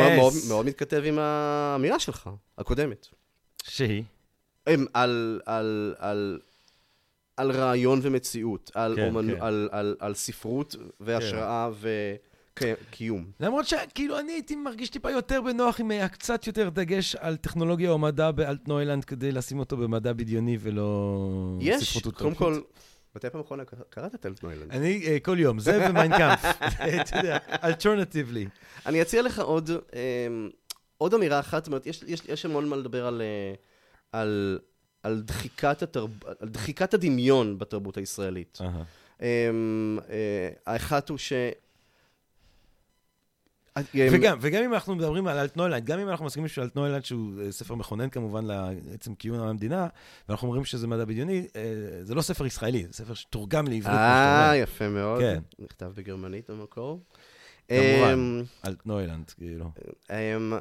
Yes. מאוד, מאוד מתכתב עם האמירה שלך, הקודמת. שהיא? הם על, על, על, על רעיון ומציאות, על, כן, אומנ... כן. על, על, על ספרות והשראה וקיום. למרות שכאילו אני הייתי מרגיש טיפה יותר בנוח אם היה קצת יותר דגש על טכנולוגיה או מדע באלטנוילנד כדי לשים אותו במדע בדיוני ולא יש, קודם. כל, מתי פעם אחרונה קרא- קראת את אלטנוילנד? אני אה, כל יום, זה ומיינקאמפ, אתה יודע, alternatively. אני אציע לך עוד, אמ, עוד אמירה אחת, זאת אומרת, יש, המון מה לדבר על, אה, על, על, דחיקת התרב... על דחיקת הדמיון בתרבות הישראלית. אהה. אמ, אה, האחת הוא ש... וגם, וגם אם אנחנו מדברים על אלטנוילנד, גם אם אנחנו מסכימים שאלטנוילנד, שהוא אה, ספר מכונן כמובן לעצם קיום המדינה, ואנחנו אומרים שזה מדע בדיוני, אה, זה לא ספר ישראלי, זה ספר שתורגם לעברית, אה. יפה מאוד. כן. נכתב בגרמנית במקור. כמובן. אמ, אלטנוילנד, כאילו. אמ,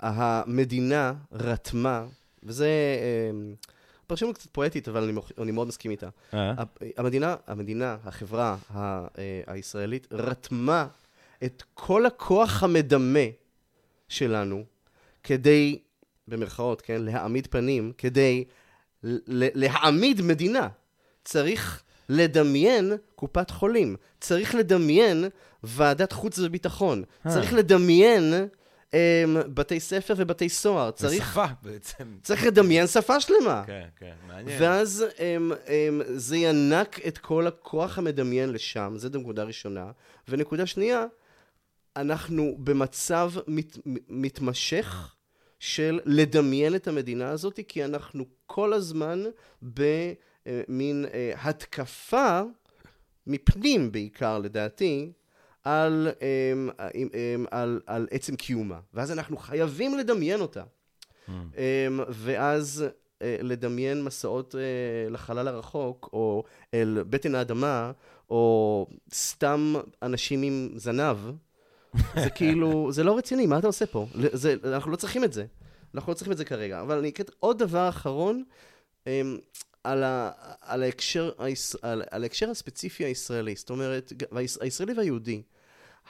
המדינה רתמה, וזה אמ, פרשנות קצת פואטית, אבל אני מוכ- אני מאוד מסכים איתה. אה? המדינה, המדינה, החברה ה- אה, הישראלית, רתמה את כל הכוח המדמה שלנו כדי, במרכאות, כן, להעמיד פנים, כדי להעמיד מדינה. צריך לדמיין קופת חולים, צריך לדמיין ועדת חוץ וביטחון, אה. צריך לדמיין אמ, בתי ספר ובתי סוהר, צריך, שפה בעצם. צריך לדמיין שפה שלמה. כן, כן, מעניין. ואז הם, הם, זה ינק את כל הכוח המדמיין לשם, זו נקודה ראשונה. ונקודה שנייה, אנחנו במצב מת, מתמשך של לדמיין את המדינה הזאת, כי אנחנו כל הזמן במין אה, התקפה, מפנים בעיקר לדעתי, על, אמ, אמ, על, על עצם קיומה. ואז אנחנו חייבים לדמיין אותה. Mm. ואז אה, לדמיין מסעות אה, לחלל הרחוק, או אל בטן האדמה, או סתם אנשים עם זנב, זה כאילו, זה לא רציני, מה אתה עושה פה? זה, אנחנו לא צריכים את זה. אנחנו לא צריכים את זה כרגע. אבל אני אקרא עוד דבר אחרון, אמ, על, ה, על, ההקשר, על, על ההקשר הספציפי הישראלי, זאת אומרת, הישראלי והיהודי.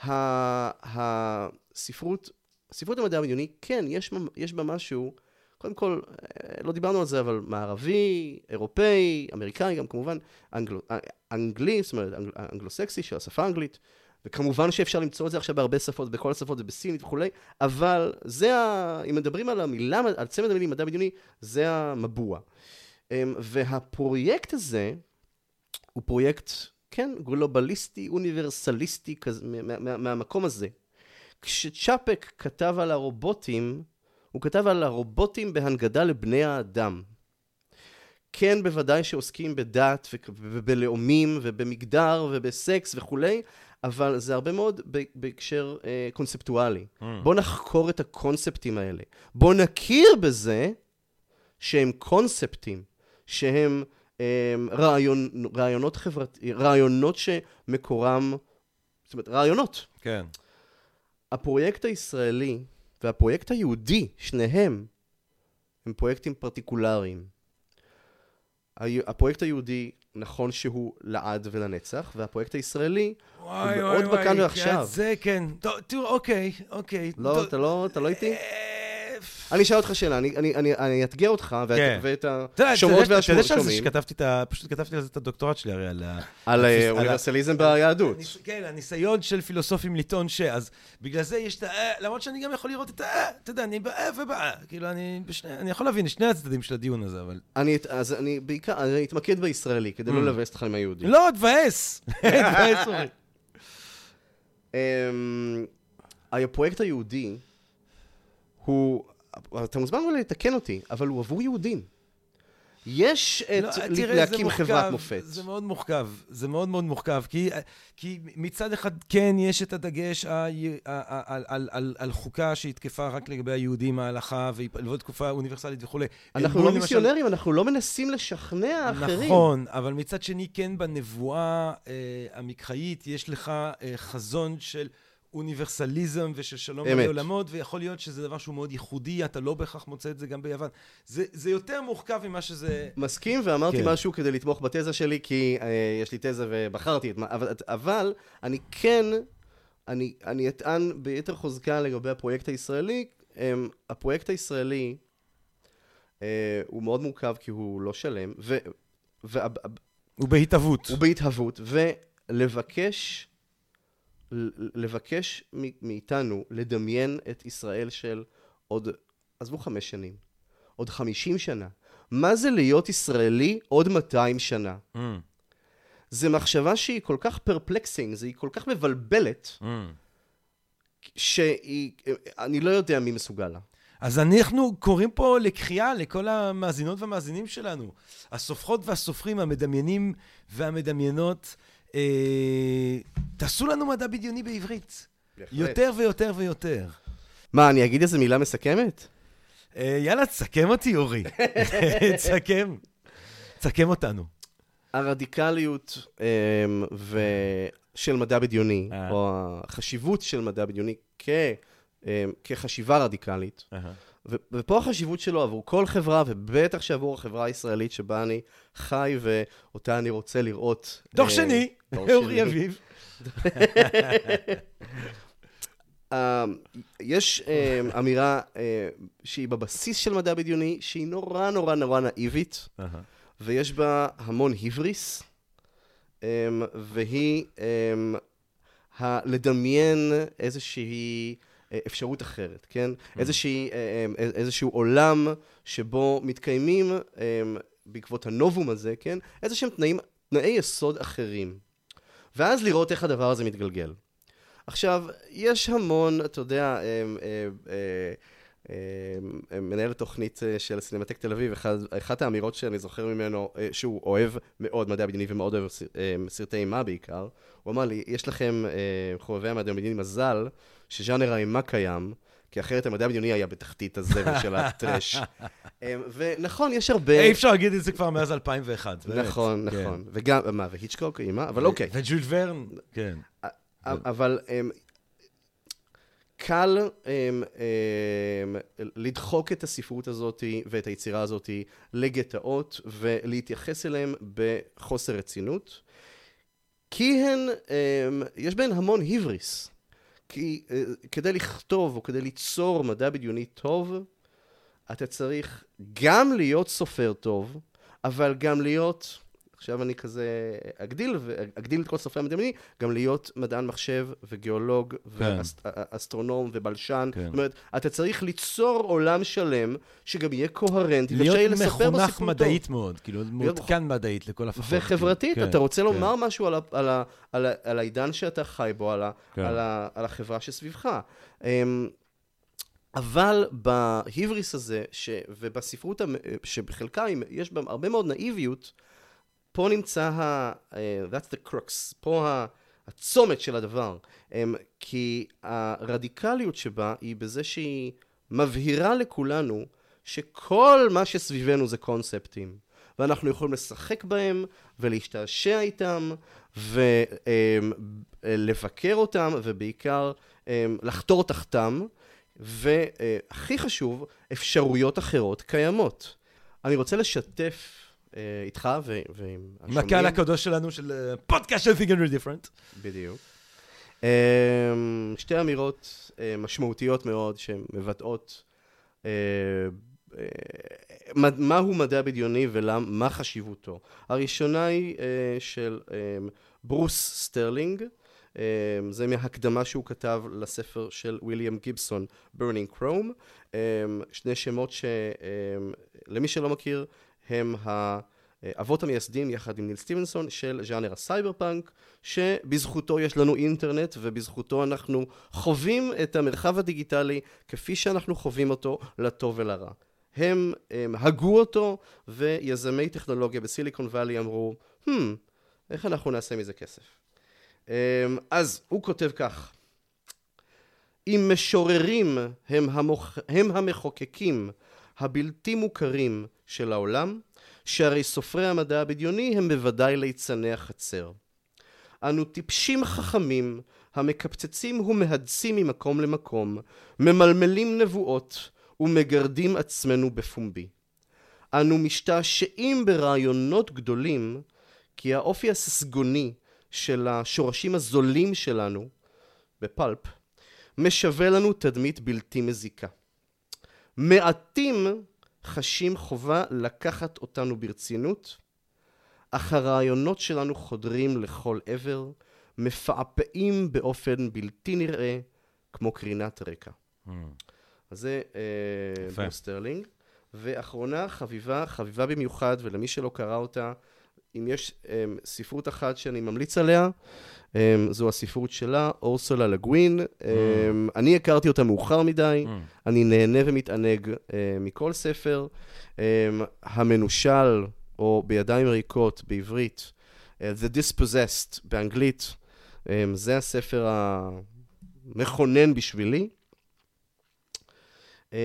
ה- הספרות, ספרות המדע הבדיוני, כן, יש, יש בה משהו, קודם כל, אה, לא דיברנו על זה, אבל מערבי, אירופאי, אמריקאי, גם כמובן, אנגלו, אה, אנגלי, זאת אומרת, אנגל, אנגלו-סקסי של השפה האנגלית, וכמובן שאפשר למצוא את זה עכשיו בהרבה שפות, בכל השפות ובסינית וכולי, אבל זה ה... אם מדברים על המילה, על צמד המילים מדע בדיוני, זה המבוע. אמ, והפרויקט הזה הוא פרויקט, כן, גלובליסטי, אוניברסליסטי, כזה, מה, מה, מהמקום הזה. כשצ'אפק כתב על הרובוטים, הוא כתב על הרובוטים בהנגדה לבני האדם. כן, בוודאי שעוסקים בדת ובלאומים ובמגדר ובסקס וכולי, אבל זה הרבה מאוד בהקשר אה, קונספטואלי. Mm. בואו נחקור את הקונספטים האלה. בואו נכיר בזה שהם קונספטים, שהם הם, רעיון, רעיונות חברתיים, רעיונות שמקורם, זאת אומרת, רעיונות. כן. הפרויקט הישראלי והפרויקט היהודי, שניהם, הם פרויקטים פרטיקולריים. הפרויקט היהודי, נכון שהוא לעד ולנצח, והפרויקט הישראלי, וואי, מאוד וואי, בכאן וואי. ועכשיו. זה כן. טוב, תראו, אוקיי, אוקיי. לא, טוב. אתה לא, אתה לא איתי? אני אשאל אותך שאלה, אני, אני, אני, אני אאתגר אותך, ואת, כן. ואת השומעות יודע- אתה יודע שעל זה והשומעים, שכתבתי את ה... פשוט כתבתי על זה את הדוקטורט שלי הרי, על ה... על אה, אוניברסליזם ביהדות. כן, הניסיון של פילוסופים לטעון ש... אז בגלל זה יש את ה... אה, למרות שאני גם יכול לראות את ה... אה, אתה יודע, אני באה ובאה. כאילו, אני בשני... אני יכול להבין את שני הצדדים של הדיון הזה, אבל... אני, אז אני בעיקר, אני אתמקד בישראלי, כדי לא Mm. לבאס אותך עם היהודי. לא, תבאס. תבאס, אורי. אמ, הפרויקט היהודי הוא, אתה מוזמן אולי לתקן אותי, אבל הוא עבור יהודים. יש את לא, תראה, להקים מורכב, חברת מופת. זה מאוד מורכב, זה מאוד מאוד מורכב, כי, כי מצד אחד כן יש את הדגש ה, ה, ה, על, על, על, על חוקה שהיא תקפה רק לגבי היהודים, ההלכה, ולא תקופה אוניברסלית וכולי. אנחנו לא למשל- מיסיונרים, אנחנו לא מנסים לשכנע אחרים. נכון, אבל מצד שני, כן, בנבואה אה, המקראית יש לך אה, חזון של אוניברסליזם ושל שלום אמת. בין עולמות, ויכול להיות שזה דבר שהוא מאוד ייחודי, אתה לא בהכרח מוצא את זה גם ביוון. זה, זה יותר מורכב ממה שזה... מסכים, ואמרתי כן. משהו כדי לתמוך בתזה שלי, כי אה, יש לי תזה ובחרתי את מה... אבל, אבל אני כן, אני, אני אטען ביתר חוזקה לגבי הפרויקט הישראלי. אה, הפרויקט הישראלי אה, הוא מאוד מורכב כי הוא לא שלם, ו, ו, הוא בהתהוות. הוא בהתהוות, ולבקש, לבקש מאיתנו לדמיין את ישראל של עוד, עזבו חמש שנים, עוד חמישים שנה. מה זה להיות ישראלי עוד 200 שנה? Mm, זו מחשבה שהיא כל כך perplexing, היא כל כך מבלבלת, mm. שהיא, אני לא יודע מי מסוגל לה. אז אנחנו קוראים פה לקריאה לכל המאזינות והמאזינים שלנו. הסופרות והסופרים, המדמיינים והמדמיינות, תעשו לנו מדע בדיוני בעברית. יותר ויותר ויותר. מה, אני אגיד איזה מילה מסכמת? אה, יאללה, תסכם אותי, אורי. תסכם. תסכם אותנו. הרדיקליות אמ, ו... של מדע בדיוני, אה. או החשיבות של מדע בדיוני כ... אמ, כחשיבה רדיקלית, ופה החשיבות שלו עבור כל חברה, ובטח שעבור החברה הישראלית שבה אני חי ואותה אני רוצה לראות. דוח אה, שני, אורי. אביב. אה, יש אה, אמירה שהיא בבסיס של מדע בדיוני, שהיא נורא נורא נורא נאיבית, ויש בה המון היבריס, והיא לדמיין איזושהי אפשרות אחרת, כן? איזושהי, אה, אה, איזשהו עולם שבו מתקיימים, בעקבות הנובום הזה, כן? איזה שהם תנאים, תנאי יסוד אחרים. ואז לראות איך הדבר הזה מתגלגל. עכשיו, יש המון, אתה יודע, אה, אה, אה, מנהל התוכנית אה, של סינמטק תל אביב, אחד, אחת האמירות שאני זוכר ממנו, אה, שהוא אוהב מאוד מדע בדיוני ומאוד אוהב סר- אה, סרטי אימה בעיקר, הוא אמר לי, יש לכם, אה, חובבי המדע בדיוני, מזל שז'אנר האימה קיים, כי אחרת המדע הבדיוני היה בתחתית הזבל של הטרש. אה, ונכון, יש הרבה... אי אפשר להגיד את זה כבר מאז 2001. באמת. נכון, כן. נכון. וגם, מה, והיצ'קוק אימה? אבל אוקיי. וג'ול ורן, כן. אבל um, קל um, לדחוק את הספרות הזאת ואת היצירה הזאת לגטאות ולהתייחס אליהם בחוסר רצינות, כי הן, יש בהן המון היבריס. כי uh, כדי לכתוב או כדי ליצור מדע בדיוני טוב, אתה צריך גם להיות סופר טוב, אבל גם להיות, עכשיו אני כזה אגדיל, ואגדיל את כל סופרי המדעני, גם להיות מדען מחשב וגיאולוג ואסטרונום ובלשן. כן. זאת אומרת, אתה צריך ליצור עולם שלם שגם יהיה קוהרנטי, להיות מחונך בסיפור טוב. מדעית מאוד, כאילו, מעודכן מדעית לכל הפחות. וחברתית, כן, אתה רוצה כן. לומר משהו על, ה, על, ה, על, ה, על העידן שאתה חי בו, על, ה, כן. על, ה, על החברה שסביבך. אמ, אבל בהיבריס הזה, ש, ובספרות שבחלקה יש בה הרבה מאוד נאיביות, פה נמצא ה... אה, that's the crux, פה ה... הצומת של הדבר. אמ, כי הרדיקליות שבה היא בזה שהיא מבהירה לכולנו שכל מה שסביבנו זה קונספטים. ואנחנו יכולים לשחק בהם ולהשתעשע איתם ולבקר אותם ובעיקר אמ, לחתור תחתם. והכי חשוב, אפשרויות אחרות קיימות. אני רוצה לשתף אה, איתך ו- ועם עם הקהל הקדוש שלנו של אה, פודקאסט של Real Different. בדיוק. אמ, שתי אמירות אה, משמעותיות מאוד שמבטאות אה, אה, מהו מדע בדיוני ומה חשיבותו. הראשונה היא אה, של אה, ברוס סטרלינג, אה, זה מהקדמה שהוא כתב לספר של ויליאם גיבסון, Burning Chrome. אה, שני שמות שלמי שלא מכיר הם האבות המייסדים יחד עם ניל סטיבנסון של ז'אנר הסייבר פאנק, שבזכותו יש לנו אינטרנט ובזכותו אנחנו חווים את המרחב הדיגיטלי כפי שאנחנו חווים אותו לטוב ולרע. הם, הם הגו אותו, ויזמי טכנולוגיה בסיליקון וואלי אמרו, hmm, איך אנחנו נעשה מזה כסף? אמ, אז הוא כותב כך: אם משוררים הם, המוח... הם המחוקקים הבלתי מוכרים של העולם, שהרי סופרי המדע הבדיוני הם בוודאי ליצני החצר. אנו טיפשים חכמים המקפצצים ומהדסים ממקום למקום, ממלמלים נבואות ומגרדים עצמנו בפומבי. אנו משתעשעים ברעיונות גדולים, כי האופי הססגוני של השורשים הזולים שלנו, בפלפ, משווה לנו תדמית בלתי מזיקה. מעטים חשים חובה לקחת אותנו ברצינות, אך הרעיונות שלנו חודרים לכל עבר, מפעפעים באופן בלתי נראה, כמו קרינת רקע. Mm. אז זה אה, ברוס סטרלינג. ואחרונה, חביבה, חביבה במיוחד, ולמי שלא קרא אותה, אם יש um, ספרות אחת שאני ממליץ עליה, um, זו הספרות שלה, אורסולה לגווין. Mm. Um, אני הכרתי אותה מאוחר מדי, mm. אני נהנה ומתענג uh, מכל ספר. Um, המנושל, או בידיים ריקות בעברית, uh, The Dispossessed באנגלית, um, זה הספר המכונן בשבילי. Um,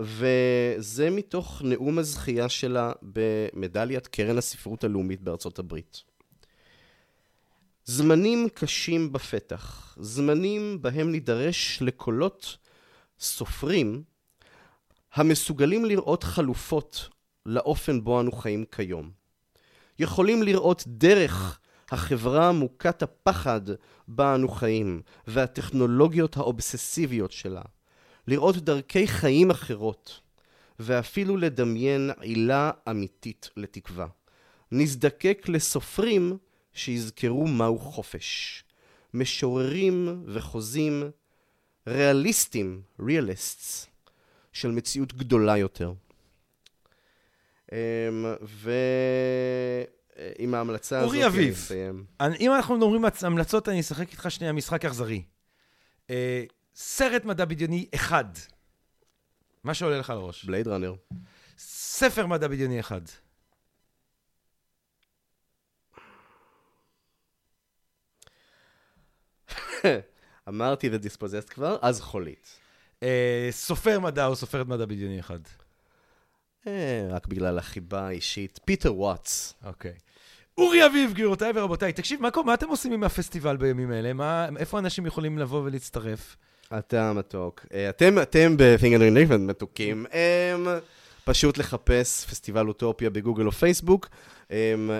וזה מתוך נאום הזכייה שלה במדליית קרן הספרות הלאומית בארצות הברית. זמנים קשים בפתח, זמנים בהם נידרש לקולות סופרים המסוגלים לראות חלופות לאופן בו אנו חיים כיום. יכולים לראות דרך החברה מוכת הפחד בה אנו חיים והטכנולוגיות האובססיביות שלה. לראות דרכי חיים אחרות, ואפילו לדמיין עילה אמיתית לתקווה. נזדקק לסופרים שיזכרו מהו חופש. משוררים וחוזים ריאליסטים, ריאליסטס, של מציאות גדולה יותר. אמ, ועם ההמלצה הזאת... אורי אביב, אם אנחנו מדברים המלצות, אני אשחק איתך שנייה משחק אכזרי. אה, סרט מדע בדיוני אחד. מה שעולה לך לראש. בלייד ראנר. ספר מדע בדיוני אחד. אמרתי The Dispossessed כבר, אז חולית. אה, סופר מדע או סופרת מדע בדיוני אחד? אה, רק בגלל החיבה האישית. פיטר וואטס. אוקיי. אורי אביב, גבירותיי ורבותיי, תקשיב, מה, מה אתם עושים עם הפסטיבל בימים האלה? מה, איפה אנשים יכולים לבוא ולהצטרף? אתה מתוק. אה, אתם, אתם and Different מתוקים. Um, פשוט לחפש פסטיבל אוטופיה בגוגל או פייסבוק. Um,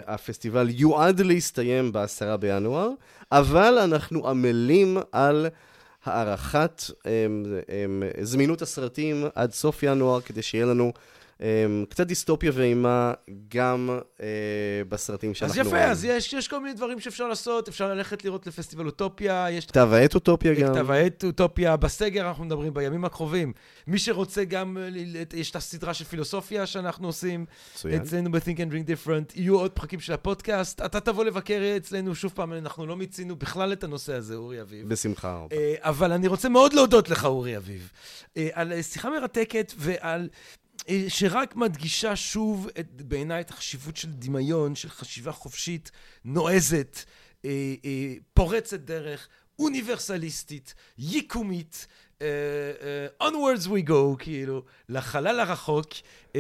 הפסטיבל יועד להסתיים ב-10 בינואר, אבל אנחנו עמלים על הארכת um, um, זמינות הסרטים עד סוף ינואר, כדי שיהיה לנו קצת דיסטופיה ואימה גם uh, בסרטים שאנחנו רואים. אז יפה, אז יש, יש כל מיני דברים שאפשר לעשות, אפשר ללכת לראות לפסטיבל אוטופיה, יש... כתב העת אוטופיה גם. כתב העת אוטופיה, בסגר אנחנו מדברים בימים הקרובים. מי שרוצה גם, יש את הסדרה של פילוסופיה שאנחנו עושים. מצוין. אצלנו ב-Think and Drink Different, יהיו עוד פרקים של הפודקאסט. אתה תבוא לבקר אצלנו, שוב פעם, אנחנו לא מיצינו בכלל את הנושא הזה, אורי אביב. בשמחה. Uh, אבל אני רוצה מאוד להודות לך, אורי אביב, uh, על שיחה מרתקת ועל אה, שרק מדגישה שוב את, בעיניי את החשיבות של דמיון, של חשיבה חופשית, נועזת, אה, אה, פורצת דרך, אוניברסליסטית, ייקומית, uh, uh, onwards we go, כאילו, לחלל הרחוק uh, uh,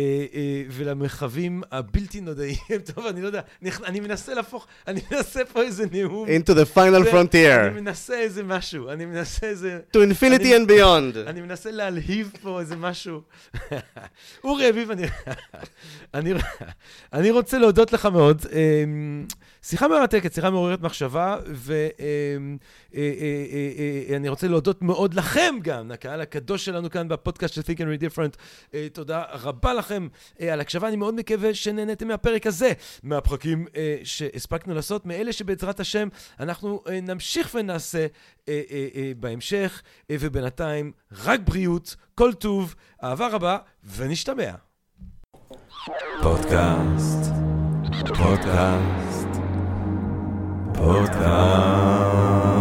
ולמרחבים הבלתי נודעים. טוב, אני לא יודע, אני, אני מנסה להפוך, אני מנסה פה איזה נאום. into the final frontier. אני מנסה איזה משהו, אני מנסה איזה... to infinity אני, and beyond. אני מנסה להלהיב פה איזה משהו. אורי אביב, אני, אני, אני רוצה להודות לך מאוד. Um, שיחה מרתקת, שיחה מעוררת מחשבה, ואני רוצה להודות מאוד לכם גם, לקהל הקדוש שלנו כאן בפודקאסט של Think and Read Different. תודה רבה לכם על הקשבה, אני מאוד מקווה שנהניתם מהפרק הזה, מהפרקים שהספקנו לעשות, מאלה שבעזרת השם אנחנו נמשיך ונעשה בהמשך, ובינתיים רק בריאות, כל טוב, אהבה רבה, ונשתמע. פודקאסט, פודקאסט. אותם.